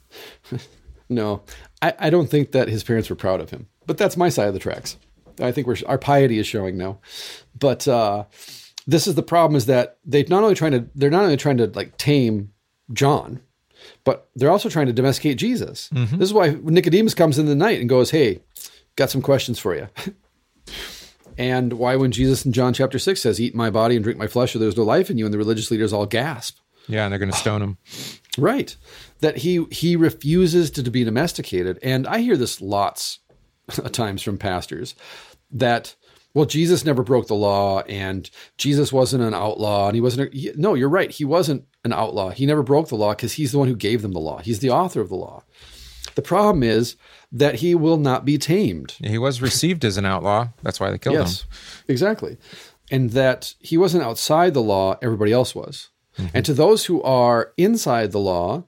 no, I, I don't think that his parents were proud of him, but that's my side of the tracks. I think we're, our piety is showing now. But uh, this is the problem is that they not only trying to, they're not only trying to like tame John, but they're also trying to domesticate Jesus. Mm-hmm. This is why Nicodemus comes in the night and goes, Hey, got some questions for you. [laughs] and why when Jesus in John chapter 6 says, Eat my body and drink my flesh, or there's no life in you, and the religious leaders all gasp. yeah, and they're going to stone him. [sighs] Right. That he he refuses to, to be domesticated. And I hear this lots [laughs] of times from pastors that well, Jesus never broke the law, and Jesus wasn't an outlaw, and he wasn't. A, he, no, you're right. He wasn't an outlaw. He never broke the law because he's the one who gave them the law. He's the author of the law. The problem is that he will not be tamed. He was received as an outlaw. That's why they killed Yes, him. exactly. And that he wasn't outside the law, everybody else was. Mm-hmm. And to those who are inside the law,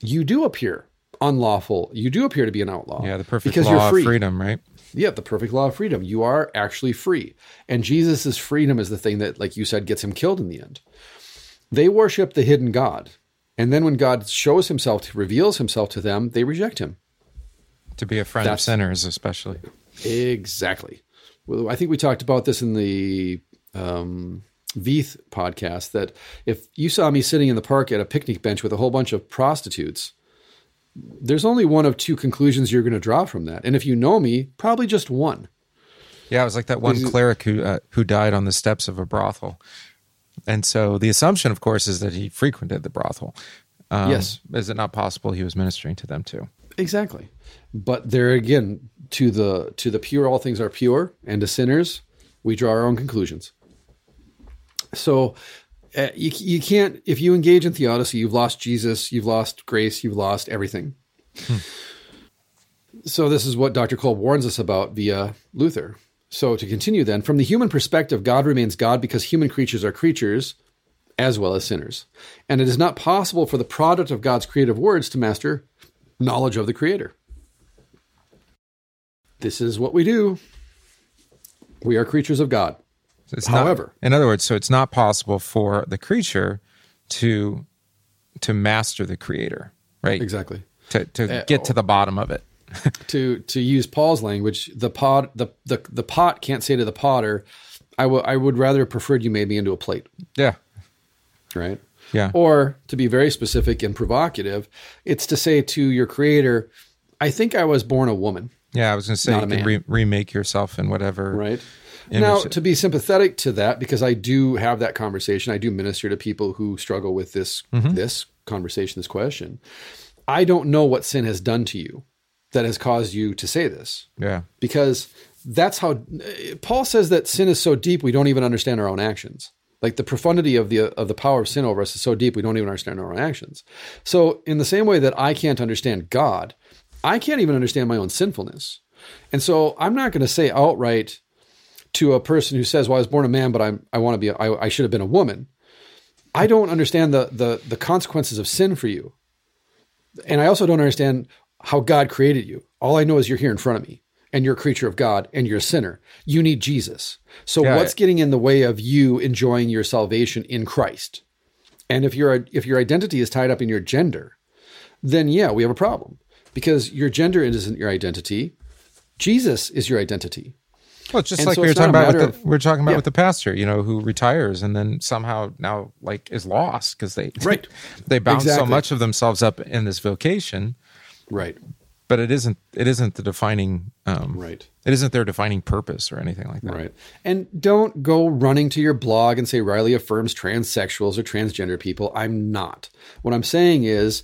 you do appear unlawful. You do appear to be an outlaw. Yeah, the perfect because law you're free. of freedom, right? Yeah, the perfect law of freedom. You are actually free. And Jesus' freedom is the thing that, like you said, gets him killed in the end. They worship the hidden God. And then when God shows himself, reveals himself to them, they reject him. To be a friend of sinners, especially. Exactly. Well, I think we talked about this in the um, Veith podcast that if you saw me sitting in the park at a picnic bench with a whole bunch of prostitutes, there's only one of two conclusions you're going to draw from that. And if you know me, probably just one. Yeah, it was like that one cleric who uh, who died on the steps of a brothel, and so the assumption, of course, is that he frequented the brothel. Um, Yes. is it not possible he was ministering to them too? Exactly. But there again, to the to the pure, all things are pure, and to sinners, we draw our own conclusions. So uh, you you can't if you engage in theodicy, you've lost Jesus, you've lost grace, you've lost everything. So this is what Dr. Kolb warns us about via Luther. So to continue then, from the human perspective, God remains God because human creatures are creatures as well as sinners. And it is not possible for the product of God's creative words to master knowledge of the Creator. This is what we do. We are creatures of God. It's However- not, in other words, so it's not possible for the creature to to master the creator, right? Exactly. To to Uh, get to the bottom of it. [laughs] To to use Paul's language, the pot the, the the pot can't say to the potter, I would I would rather have preferred you made me into a plate. Yeah, Right? yeah, Or to be very specific and provocative, it's to say to your creator, I think I was born a woman. yeah. I was going to say Not you a can man. re- remake yourself in whatever. Right. Now, to be sympathetic to that, because I do have that conversation, I do minister to people who struggle with this Mm-hmm. this conversation, this question. I don't know what sin has done to you that has caused you to say this, Yeah, because that's how Paul says that sin is so deep we don't even understand our own actions. Like the profundity of the of the power of sin over us is so deep we don't even understand our own actions. So, in the same way that I can't understand God, I can't even understand my own sinfulness. And so, I'm not going to say outright to a person who says, "Well, I was born a man, but I'm I want to be I, I should have been a woman." I don't understand the the the consequences of sin for you, and I also don't understand how God created you. All I know is you're here in front of me, and you're a creature of God, and you're a sinner. You need Jesus. So Yeah. what's getting in the way of you enjoying your salvation in Christ? And if your if your identity is tied up in your gender, then yeah, we have a problem because your gender isn't your identity. Jesus is your identity. Well, it's just And like so we were talking about with the, of- we were talking about Yeah. with the pastor, you know, who retires and then somehow now like is lost because they [laughs] Right. they bound so much of themselves up in this vocation, Right. but it isn't it isn't the defining um, Right. It isn't their defining purpose or anything like that. Right. And don't go running to your blog and say Riley affirms transsexuals or transgender people. I'm not. What I'm saying is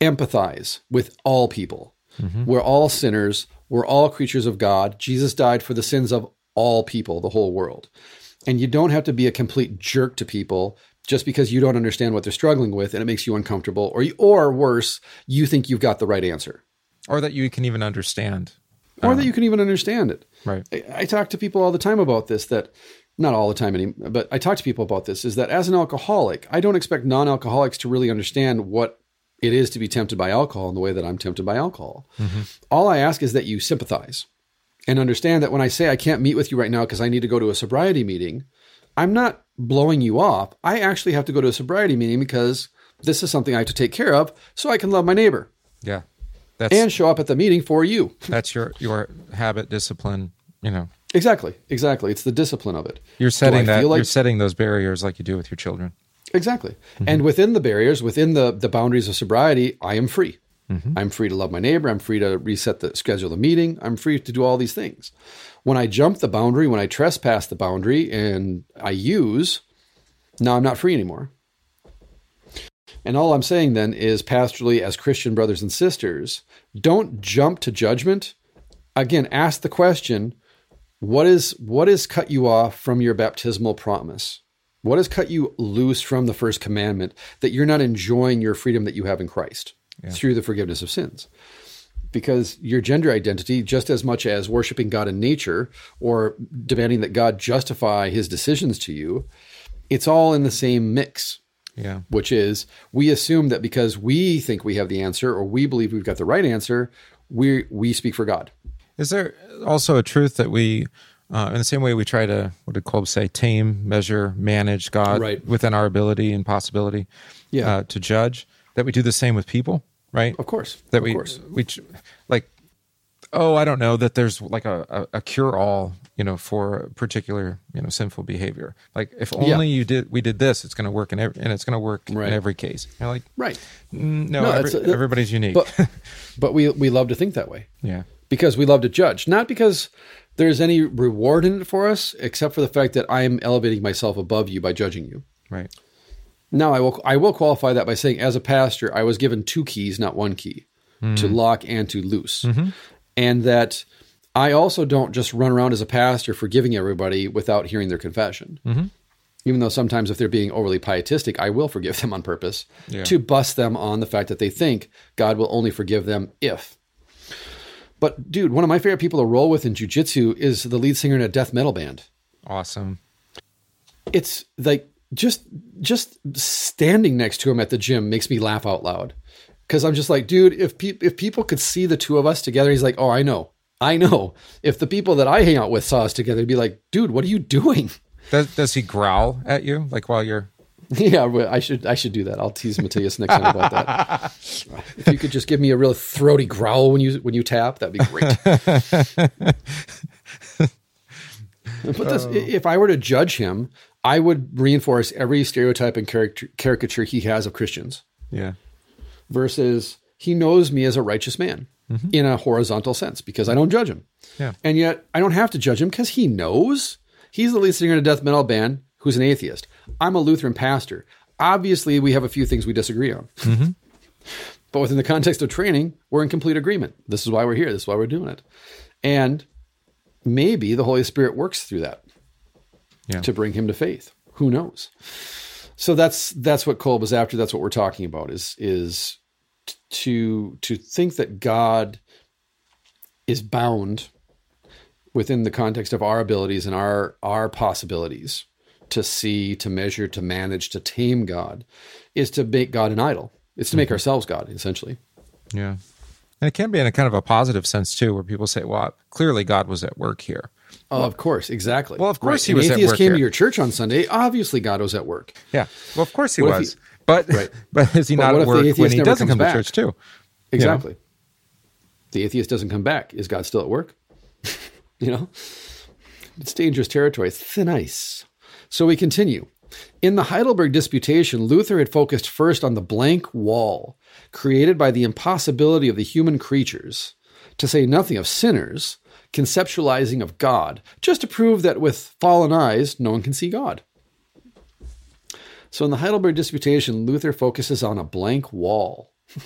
empathize with all people. We're all sinners. We're all creatures of God. Jesus died for the sins of all people, the whole world. And you don't have to be a complete jerk to people just because you don't understand what they're struggling with and it makes you uncomfortable or you, or worse, you think you've got the right answer Or that you can even understand. or um, that you can even understand it. Right. I, I talk to people all the time about this that not all the time anymore, but I talk to people about this is that as an alcoholic, I don't expect non-alcoholics to really understand what it is to be tempted by alcohol in the way that I'm tempted by alcohol. Mm-hmm. All I ask is that you sympathize and understand that when I say I can't meet with you right now because I need to go to a sobriety meeting, I'm not blowing you off. I actually have to go to a sobriety meeting because this is something I have to take care of so I can love my neighbor Yeah. That's and show up at the meeting for you. [laughs] that's your your habit discipline, you know. Exactly, exactly. It's the discipline of it. You're setting that like- you're setting those barriers like you do with your children. Exactly. Mm-hmm. And within the barriers, within the, the boundaries of sobriety, I am free. Mm-hmm. I'm free to love my neighbor. I'm free to reset the schedule the meeting. I'm free to do all these things. When I jump the boundary, when I trespass the boundary and I use, now I'm not free anymore. And all I'm saying then is pastorally, as Christian brothers and sisters, don't jump to judgment. Again, ask the question what is what has cut you off from your baptismal promise? What has cut you loose from the first commandment that you're not enjoying your freedom that you have in Christ through the forgiveness of sins? Because your gender identity, just as much as worshiping God in nature or demanding that God justify his decisions to you, it's all in the same mix Yeah. which is we assume that because we think we have the answer or we believe we've got the right answer, we we speak for God. Is there also a truth that we, uh, in the same way we try to, what did Kolb say, tame, measure, manage God Right. within our ability and possibility Yeah. uh, to judge, that we do the same with people, right? Of course, that of we course. we like oh i don't know that there's like a, a, a cure all you know for a particular you know sinful behavior like if only you did we did this it's going to work in every and it's going to work Right. in every case like right. no, No, every- a- everybody's unique But [laughs] but we we love to think that way yeah because we love to judge, not because there's any reward in it for us, except for the fact that I am elevating myself above you by judging you. right Now I will I will qualify that by saying as a pastor I was given two keys, not one key, to mm-hmm. lock and to loose. Mm-hmm. And that I also don't just run around as a pastor forgiving everybody without hearing their confession. Mm-hmm. Even though sometimes if they're being overly pietistic, I will forgive them on purpose Yeah. to bust them on the fact that they think God will only forgive them if. But dude, one of my favorite people to roll with in jujitsu is the lead singer in a death metal band awesome it's like just just standing next to him at the gym makes me laugh out loud because I'm just like, dude, if pe- if people could see the two of us together, he's like, oh, I know, I know. If the people that I hang out with saw us together, they'd be like, dude, what are you doing? does, does he growl at you like while you're [laughs] yeah, I should I should do that. I'll tease Matthias next time about that. [laughs] if you could just give me a real throaty growl when you when you tap, that'd be great. [laughs] but this, oh. if I were to judge him, I would reinforce every stereotype and caricature, caricature he has of Christians yeah versus he knows me as a righteous man mm-hmm. in a horizontal sense because I don't judge him. Yeah. And yet I don't have to judge him because he knows he's the lead singer in a death metal band who's an atheist. I'm a Lutheran pastor. Obviously, we have a few things we disagree on. Mm-hmm. But within the context of training, we're in complete agreement. This is why we're here. This is why we're doing it. And maybe the Holy Spirit works through that Yeah. to bring him to faith. Who knows? So that's that's what Kolb is after. That's what we're talking about. Is is to to think that God is bound within the context of our abilities and our our possibilities to see, to measure, to manage, to tame God, is to make God an idol. It's to make mm-hmm. ourselves God, essentially. Yeah. And it can be in a kind of a positive sense too, where people say, well, clearly God was at work here. Oh, of course, exactly. Well, of course he An was at atheist came here. to your church on Sunday. Obviously, God was at work. Yeah. Well, of course he What was. he- but, Right. [laughs] but is he But not at work when he doesn't come to church too? Exactly. The atheist doesn't come back. Is God still at work? [laughs] you know, it's dangerous territory. It's thin ice. So we continue. In the Heidelberg Disputation, Luther had focused first on the blank wall created by the impossibility of the human creatures, to say nothing of sinners, conceptualizing of God, just to prove that with fallen eyes, no one can see God. So in the Heidelberg Disputation, Luther focuses on a blank wall. [laughs]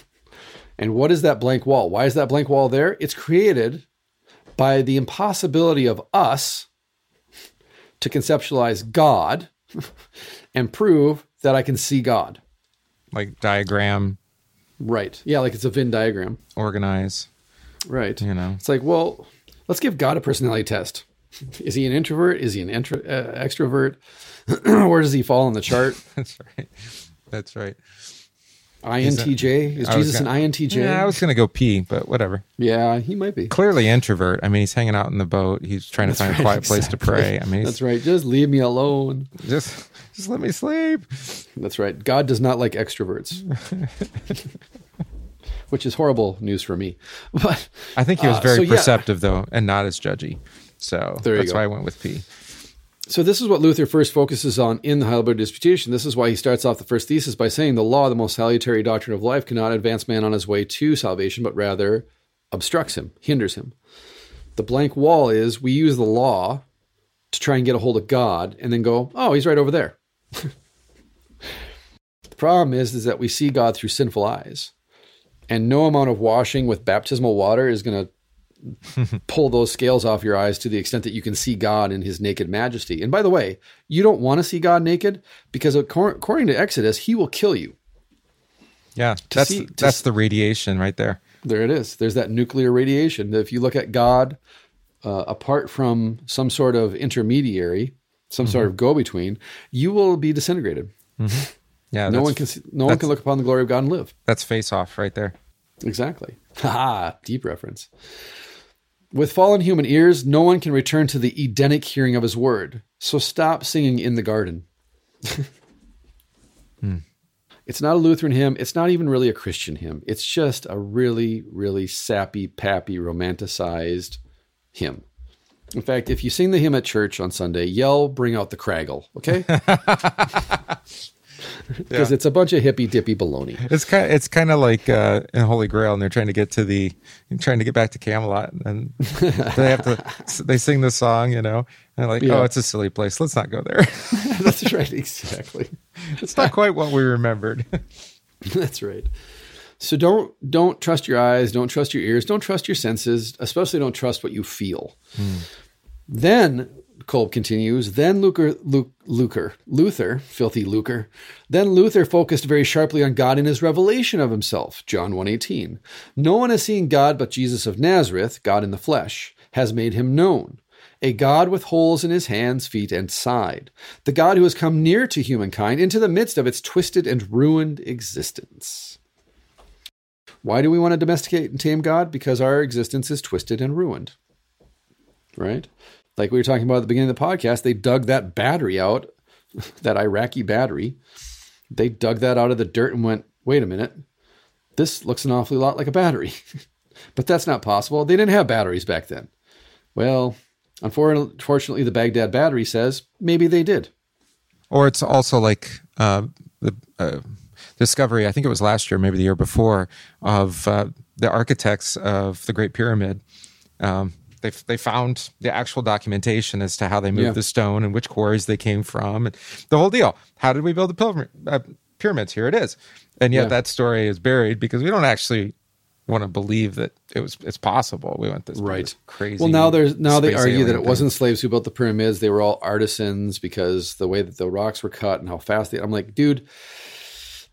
And what is that blank wall? Why is that blank wall there? It's created by the impossibility of us to conceptualize God [laughs] and prove that I can see God. Like diagram, Right. Yeah, like it's a Venn diagram. organize, Right. you know. It's like, well, let's give God a personality test. Is he an introvert? Is he an intro, uh, extrovert? [clears throat] Where does he fall on the chart? [laughs] That's right. That's right. INTJ? Is Jesus an gonna- INTJ? Yeah, I was going to go pee, but whatever. Yeah, he might be. Clearly introvert. I mean, he's hanging out in the boat. He's trying to find right, a quiet place to pray. I mean, That's right. Just leave me alone. just just let me sleep. That's right. God does not like extroverts, [laughs] which is horrible news for me. But I think he was Uh, very so yeah. perceptive though, and not as judgy. So There that's why I went with P. so this is what Luther first focuses on in the Heidelberg Disputation. This is why he starts off the first thesis by saying the law, the most salutary doctrine of life, cannot advance man on his way to salvation, but rather obstructs him, hinders him. The blank wall is we use the law to try and get a hold of God and then go, oh, he's right over there. [laughs] the problem is, is that we see God through sinful eyes. And no amount of washing with baptismal water is going to [laughs] pull those scales off your eyes to the extent that you can see God in his naked majesty. And by the way, you don't want to see God naked because according to Exodus, he will kill you. Yeah, that's see, that's the radiation right there. There it is. There's that nuclear radiation. If you look at God uh, apart from some sort of intermediary, some mm-hmm. sort of go-between, you will be disintegrated. Mm-hmm. Yeah, no one can see, no one can look upon the glory of God and live. That's face off right there. Exactly. [laughs] Ha! Deep reference. With fallen human ears, no one can return to the Edenic hearing of his word. So stop singing in the garden. [laughs] hmm. It's not a Lutheran hymn. It's not even really a Christian hymn. It's just a really, really sappy, pappy, romanticized hymn. In fact, if you sing the hymn at church on Sunday, yell, bring out the craggle, okay? [laughs] [laughs] because yeah. it's a bunch of hippy dippy baloney. It's kind of, it's kind of like uh, in Holy Grail, and they're trying to get to the trying to get back to Camelot, and [laughs] they have to they sing the song, you know, and they're like, yeah. oh, it's a silly place. Let's not go there. [laughs] That's right, exactly. It's not quite what we remembered. That's right. So don't don't trust your eyes, don't trust your ears, don't trust your senses, especially don't trust what you feel. Hmm. Then Kolb continues, then Luther, Luther, Luther, filthy Luther, then Luther focused very sharply on God in his revelation of himself, John 1.18. No one has seen God but Jesus of Nazareth, God in the flesh, has made him known. A God with holes in his hands, feet, and side. The God who has come near to humankind into the midst of its twisted and ruined existence. Why do we want to domesticate and tame God? Because our existence is twisted and ruined. Right? Like we were talking about at the beginning of the podcast, they dug that battery out, [laughs] that Iraqi battery. They dug that out of the dirt and went, wait a minute, this looks an awfully lot like a battery. [laughs] but that's not possible. They didn't have batteries back then. Well, unfortunately, the Baghdad battery says maybe they did. Or it's also like uh, the uh, discovery, I think it was last year, maybe the year before, of uh, the architects of the Great Pyramid. Um, they they found the actual documentation as to how they moved yeah. the stone and which quarries they came from and the whole deal. How did we build the uh, pyramids? Here it is. And yet yeah. that story is buried because we don't actually want to believe that it was it's possible. We went this right crazy. Well, now there's now they argue that it thing. wasn't slaves who built the pyramids; they were all artisans because the way that the rocks were cut and how fast they. I'm like, dude,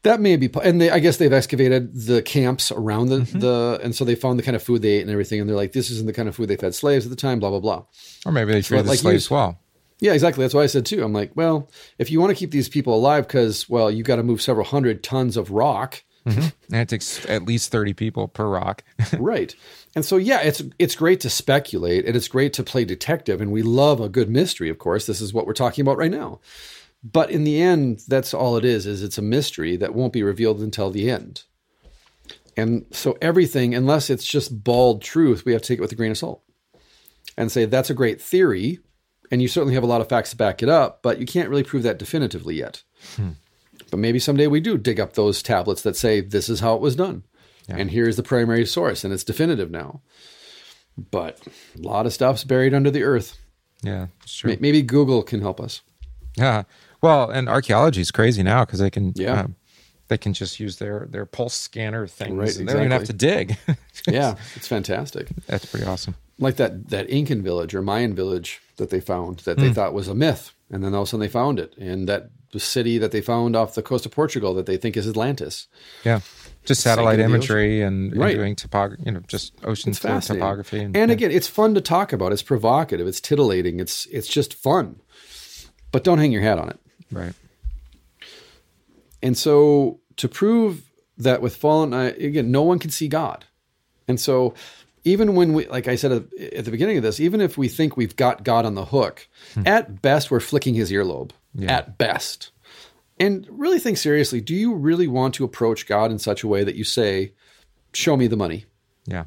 that may be, and they, I guess they've excavated the camps around the, mm-hmm. the, and so they found the kind of food they ate and everything, and they're like, this isn't the kind of food they fed slaves at the time, blah blah blah. Or maybe they treated like slaves well. Yeah, exactly. That's what I said too. I'm like, well, if you want to keep these people alive, because well, you got to move several hundred tons of rock. Mm-hmm. And it takes at least thirty people per rock. [laughs] right. And so yeah, it's it's great to speculate and it's great to play detective, and we love a good mystery. Of course, this is what we're talking about right now. But in the end, that's all it is, is it's a mystery that won't be revealed until the end. And so everything, unless it's just bald truth, we have to take it with a grain of salt and say that's a great theory. And you certainly have a lot of facts to back it up, but you can't really prove that definitively yet. Hmm. But maybe someday we do dig up those tablets that say this is how it was done. Yeah. And here's the primary source, and it's definitive now. But a lot of stuff's buried under the earth. Yeah, true. Maybe Google can help us. Yeah. [laughs] Well, and archaeology is crazy now because they can yeah. Um, they can just use their their pulse scanner things. Right, exactly. They don't even have to dig. [laughs] yeah, it's fantastic. That's pretty awesome. Like that that Incan village or Mayan village that they found that they mm. thought was a myth, and then all of a sudden they found it, and that the city that they found off the coast of Portugal that they think is Atlantis. Yeah, just satellite imagery and, and doing topography, you know, just ocean topography. And, and yeah. again, it's fun to talk about. It's provocative. It's titillating. It's it's just fun, but don't hang your hat on it. Right. And so to prove that with fallen, again, no one can see God. And so even when we, like I said at the beginning of this, even if we think we've got God on the hook, hmm. at best we're flicking his earlobe. Yeah. At best. And really think seriously, do you really want to approach God in such a way that you say, show me the money? Yeah.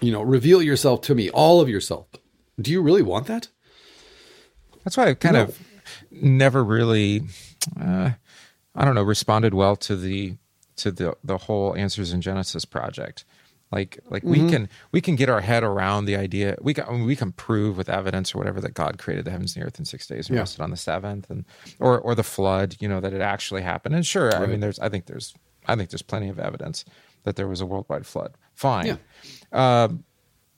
You know, reveal yourself to me, all of yourself. Do you really want that? That's why I kind no. of never really, uh, I don't know, responded well to the to the the whole Answers in Genesis project. Like like mm-hmm. we can we can get our head around the idea. We can I mean, we can prove with evidence or whatever that God created the heavens and the earth in six days and yeah. rested on the seventh, and or or the flood. You know that it actually happened. And sure, right. I mean, there's I think there's I think there's plenty of evidence that there was a worldwide flood. Fine. Yeah. Uh,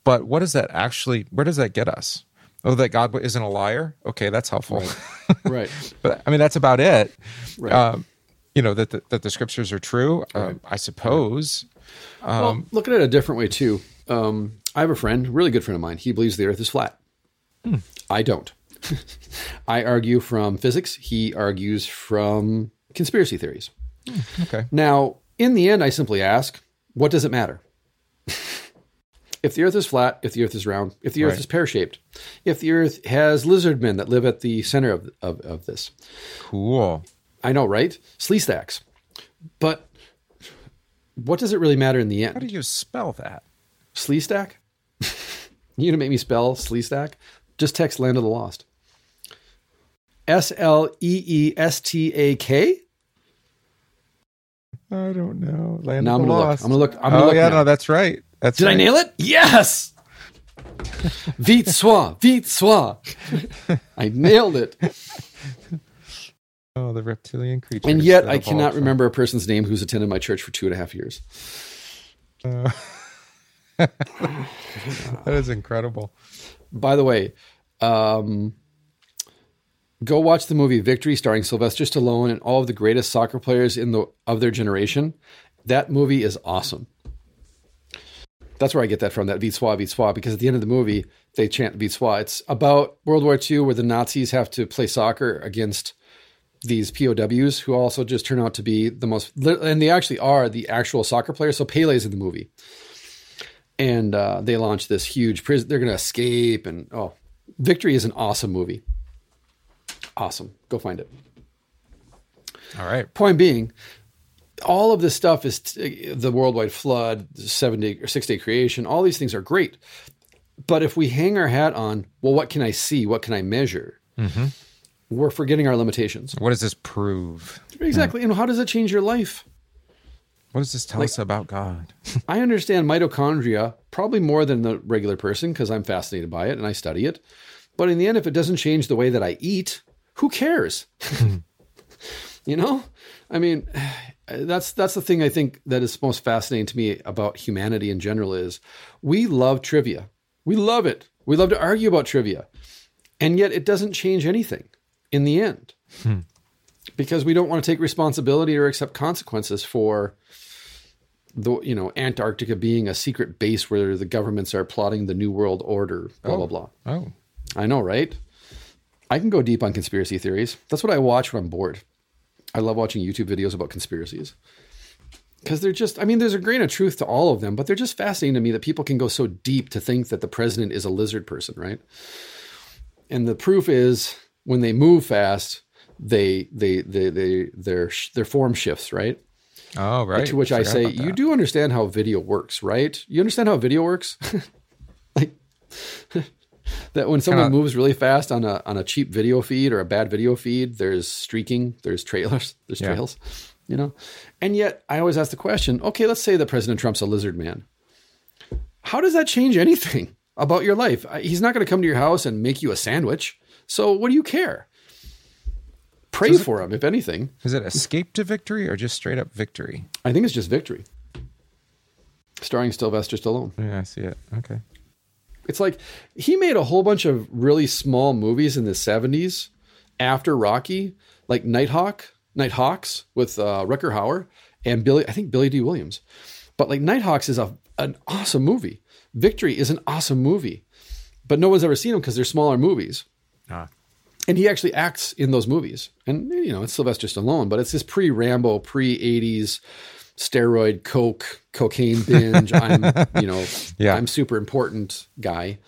but what does that actually? Where does that get us? Oh, that God isn't a liar. Okay, that's helpful. Right. [laughs] right. but I mean, that's about it. Right. Um, you know that the, that the scriptures are true. Uh, I suppose. well, Um, look at it a different way too. Um, I have a friend, really good friend of mine. He believes the Earth is flat. Hmm. I don't. [laughs] I argue from physics. He argues from conspiracy theories. Okay. Now, in the end, I simply ask, what does it matter? If the Earth is flat, if the Earth is round, if the Earth Right. is pear shaped, if the Earth has lizard men that live at the center of, of, of this, Cool. I know, right? Sleestaks. But what does it really matter in the end? How do you spell that? Sleestak? [laughs] you gonna make me spell sleestak? Just text Land of the Lost. S L E E S T A K? I don't know. Land Now of I'm the gonna look. Lost. I'm gonna look. I'm gonna oh look yeah, now. no, that's right. That's Did I nail it? Yes. [laughs] Victoire, vite soit. I nailed it. Oh, the reptilian creature. And yet I cannot remember a person's name who's attended my church for two and a half years. [laughs] That is incredible. By the way, um, go watch the movie Victory, starring Sylvester Stallone and all of the greatest soccer players in the of their generation. That movie is awesome. That's where I get that from. That Vite soit, because at the end of the movie they chant Vite. It's about World War II, where the Nazis have to play soccer against these POWs, who also just turn out to be the most, and they actually are the actual soccer players. So Pele's in the movie and uh, they launch this huge prison. They're going to escape, and oh, Victory is an awesome movie. Awesome, go find it. All right. Point being, all of this stuff is t- the worldwide flood, seven day or six day creation. All these things are great, but if we hang our hat on, well, what can I see? What can I measure? Mm-hmm. We're forgetting our limitations. What does this prove? Exactly, and how does it change your life? What does this tell us about God? [laughs] I understand mitochondria probably more than the regular person because I'm fascinated by it and I study it. But in the end, if it doesn't change the way that I eat, who cares? [laughs] [laughs] you know, I mean, that's that's the thing I think that is most fascinating to me about humanity in general is we love trivia. We love it. We love to argue about trivia, and yet it doesn't change anything in the end hmm. because we don't want to take responsibility or accept consequences for the you know Antarctica being a secret base where the governments are plotting the new world order. Blah blah oh. blah. Oh, I know, right? I can go deep on conspiracy theories. That's what I watch when I'm bored. I love watching YouTube videos about conspiracies because they're just. I mean, there's a grain of truth to all of them, but they're just fascinating to me that people can go so deep to think that the president is a lizard person, right? And the proof is when they move fast, they they they they their their form shifts, right? oh, right. To which I Forgot say, you do understand how video works, right? You understand how video works? [laughs] like that when someone Kinda- moves really fast on a on a cheap video feed or a bad video feed, there's streaking, there's trailers, [laughs] there's Yeah. trails, you know. And yet I always ask the question, okay, let's say that President Trump's a lizard man. How does that change anything about your life? He's not going to come to your house and make you a sandwich. So what do you care? Pray for him, if anything. Is it escape to victory or just straight up victory? I think it's just victory. Starring Sylvester Stallone. Yeah, I see it. Okay. It's like he made a whole bunch of really small movies in the 70s after Rocky, like Nighthawk, Nighthawks with uh, Rutger Hauer and Billy, I think Billy Dee Williams. But like Nighthawks is a, an awesome movie. Victory is an awesome movie. But no one's ever seen them because they're smaller movies. Ah. And he actually acts in those movies. And, you know, it's Sylvester Stallone, but it's this pre Rambo, pre 80s steroid, coke, cocaine binge. I'm, [laughs] you know, Yeah. I'm super important guy.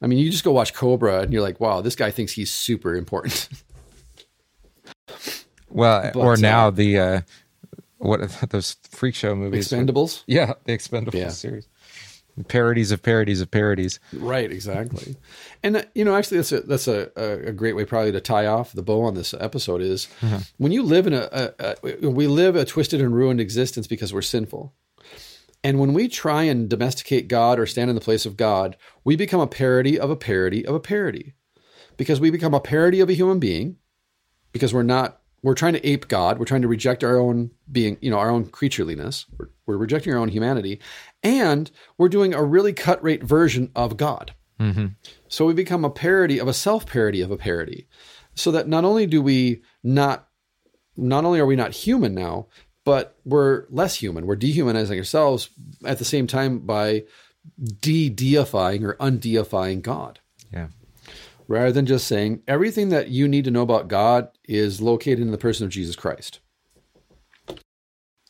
I mean, you just go watch Cobra and you're like, wow, this guy thinks he's super important. [laughs] Well, But, or uh, now the uh, what are [laughs] those freak show movies? Expendables. Yeah, the Expendables Yeah. series. Parodies of parodies of parodies. Right, exactly. And uh, you know, actually, that's a that's a, a, great way probably to tie off the bow on this episode is when you live in a, a, a we live a twisted and ruined existence because we're sinful, and when we try and domesticate God or stand in the place of God, we become a parody of a parody of a parody, because we become a parody of a human being, because we're not we're trying to ape God, we're trying to reject our own being, you know, our own creatureliness, we're, We're rejecting our own humanity, and we're doing a really cut rate version of God. Mm-hmm. So we become a parody of a self parody of a parody. So that not only do we not, not only are we not human now, but we're less human. We're dehumanizing ourselves at the same time by de deifying or undeifying God Yeah. rather than just saying everything that you need to know about God is located in the person of Jesus Christ.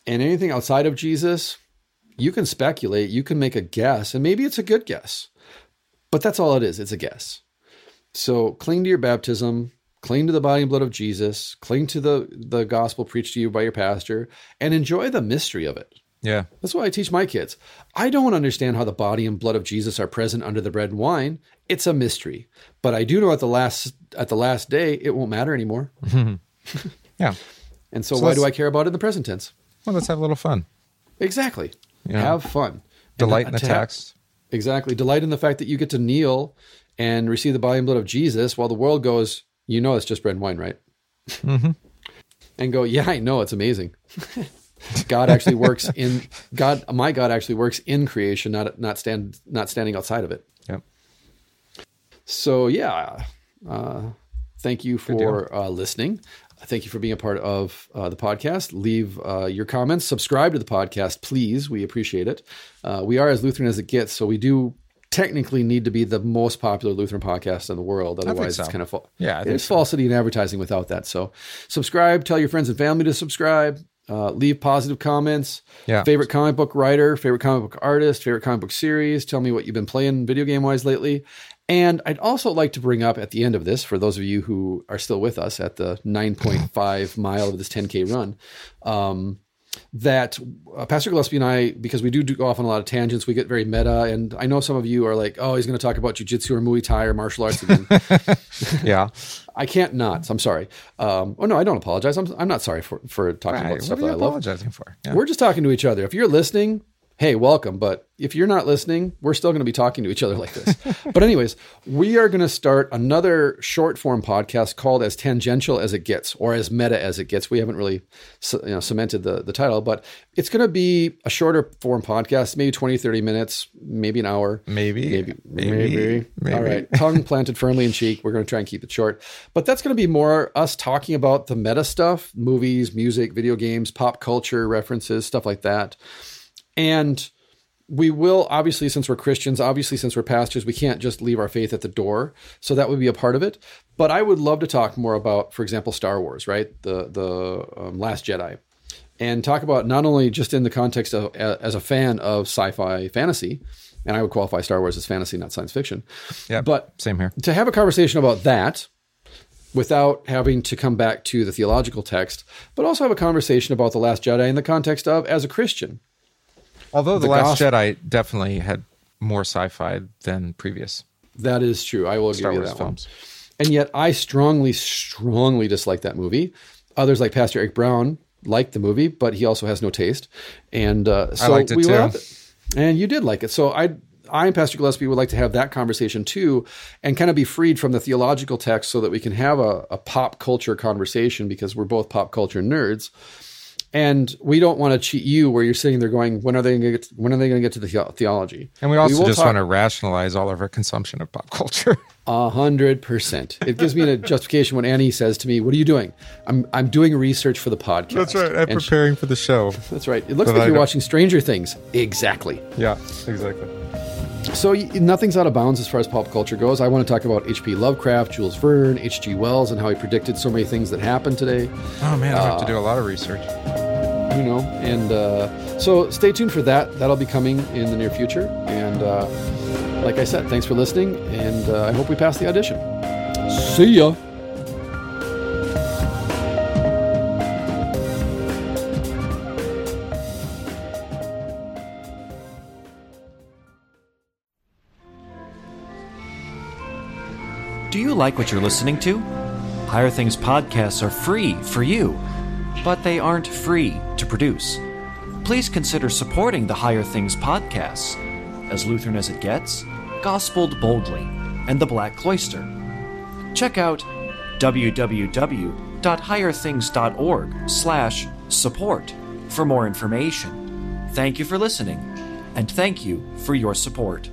And anything outside of Jesus, you can speculate, you can make a guess, and maybe it's a good guess. But that's all it is, it's a guess. So cling to your baptism, cling to the body and blood of Jesus, cling to the, the gospel preached to you by your pastor, and enjoy the mystery of it. Yeah. That's why I teach my kids. I don't understand how the body and blood of Jesus are present under the bread and wine. It's a mystery. But I do know at the last at the last day it won't matter anymore. [laughs] [laughs] Yeah. And so, So why do I care about it in the present tense? Well, let's have a little fun. Exactly. Yeah. Have fun. Delight in the text. Exactly. Delight in the fact that you get to kneel and receive the body and blood of Jesus while the world goes, you know, it's just bread and wine, right? Mm-hmm. And go, yeah, I know, it's amazing. [laughs] God actually works in God. My God actually works in creation, not not stand not standing outside of it. Yep. So yeah, uh, thank you for uh, listening. Thank you for being a part of uh, the podcast. Leave uh, your comments. Subscribe to the podcast, please. We appreciate it. Uh, we are as Lutheran as it gets, so we do technically need to be the most popular Lutheran podcast in the world. Otherwise, so. it's kind of fa- Yeah, it's falsity in advertising without that. So, subscribe. Tell your friends and family to subscribe. Uh, leave positive comments. Yeah. Favorite comic book writer, favorite comic book artist, favorite comic book series. Tell me what you've been playing video game wise lately. And I'd also like to bring up at the end of this, for those of you who are still with us at the 9.5 [laughs] mile of this 10K run, um, that uh, Pastor Gillespie and I, because we do, do go off on a lot of tangents, we get very meta. And I know some of you are like, oh, he's going to talk about jujitsu or Muay Thai or martial arts again. [laughs] Yeah. I can't not. I'm sorry. Um, oh, no, I don't apologize. I'm, I'm not sorry for, for talking Right. about stuff What are that you I love. apologizing for? Yeah. We're just talking to each other. If you're listening, hey, welcome. But if you're not listening, we're still going to be talking to each other like this. [laughs] but, anyways, we are going to start another short form podcast called As Tangential as It Gets or As Meta as It Gets. We haven't really you know, cemented the, the title, but it's going to be a shorter form podcast, maybe 20, 30 minutes, maybe an hour. Maybe. Maybe, Maybe. maybe, Maybe. All right. Tongue planted firmly in cheek. We're going to try and keep it short. But that's going to be more us talking about the meta stuff movies, music, video games, pop culture references, stuff like that. And we will, obviously, since we're Christians, obviously, since we're pastors, we can't just leave our faith at the door. So that would be a part of it. But I would love to talk more about, for example, Star Wars, right? The, the um, Last Jedi and talk about not only just in the context of as a fan of sci-fi fantasy, and I would qualify Star Wars as fantasy, not science fiction, Yeah. but Same here. to have a conversation about that without having to come back to the theological text, but also have a conversation about the Last Jedi in the context of as a Christian. Although the, the Last gospel- Jedi definitely had more sci-fi than previous That is true. I will Star give you Wars that one. films. And yet, I strongly, strongly dislike that movie. Others, like Pastor Eric Brown, liked the movie, but he also has no taste. And uh, so liked it we too. have- and you did like it. So I, I and Pastor Gillespie would like to have that conversation too, and kind of be freed from the theological text, so that we can have a, a pop culture conversation because we're both pop culture nerds. And we don't want to cheat you, where you're sitting there going, "When are they going to get? To, when are they going to get to the the- theology?" And we also will just talk- want to rationalize all of our consumption of pop culture. [laughs] A hundred percent. It gives me a justification when Annie says to me, "What are you doing?" I'm I'm doing research for the podcast. That's right i'm And she- preparing for the show. that's right. It looks like I you're don't- watching Stranger Things. Exactly. Yeah, exactly. So nothing's out of bounds as far as pop culture goes. I want to talk about H.P. Lovecraft, Jules Verne, H.G. Wells, and how he predicted so many things that happened today. Oh man, I have to Uh, do a lot of research. You know, and uh, so stay tuned for that. That'll be coming in the near future. And uh, like I said, thanks for listening, and uh, I hope we pass the audition. See ya. Do you like what you're listening to? Higher Things podcasts are free for you, but they aren't free to produce. Please consider supporting the Higher Things podcasts, As Lutheran as It Gets, Gospeled Boldly, and The Black Cloister. Check out www.higherthings.org slash support for more information. Thank you for listening, and thank you for your support.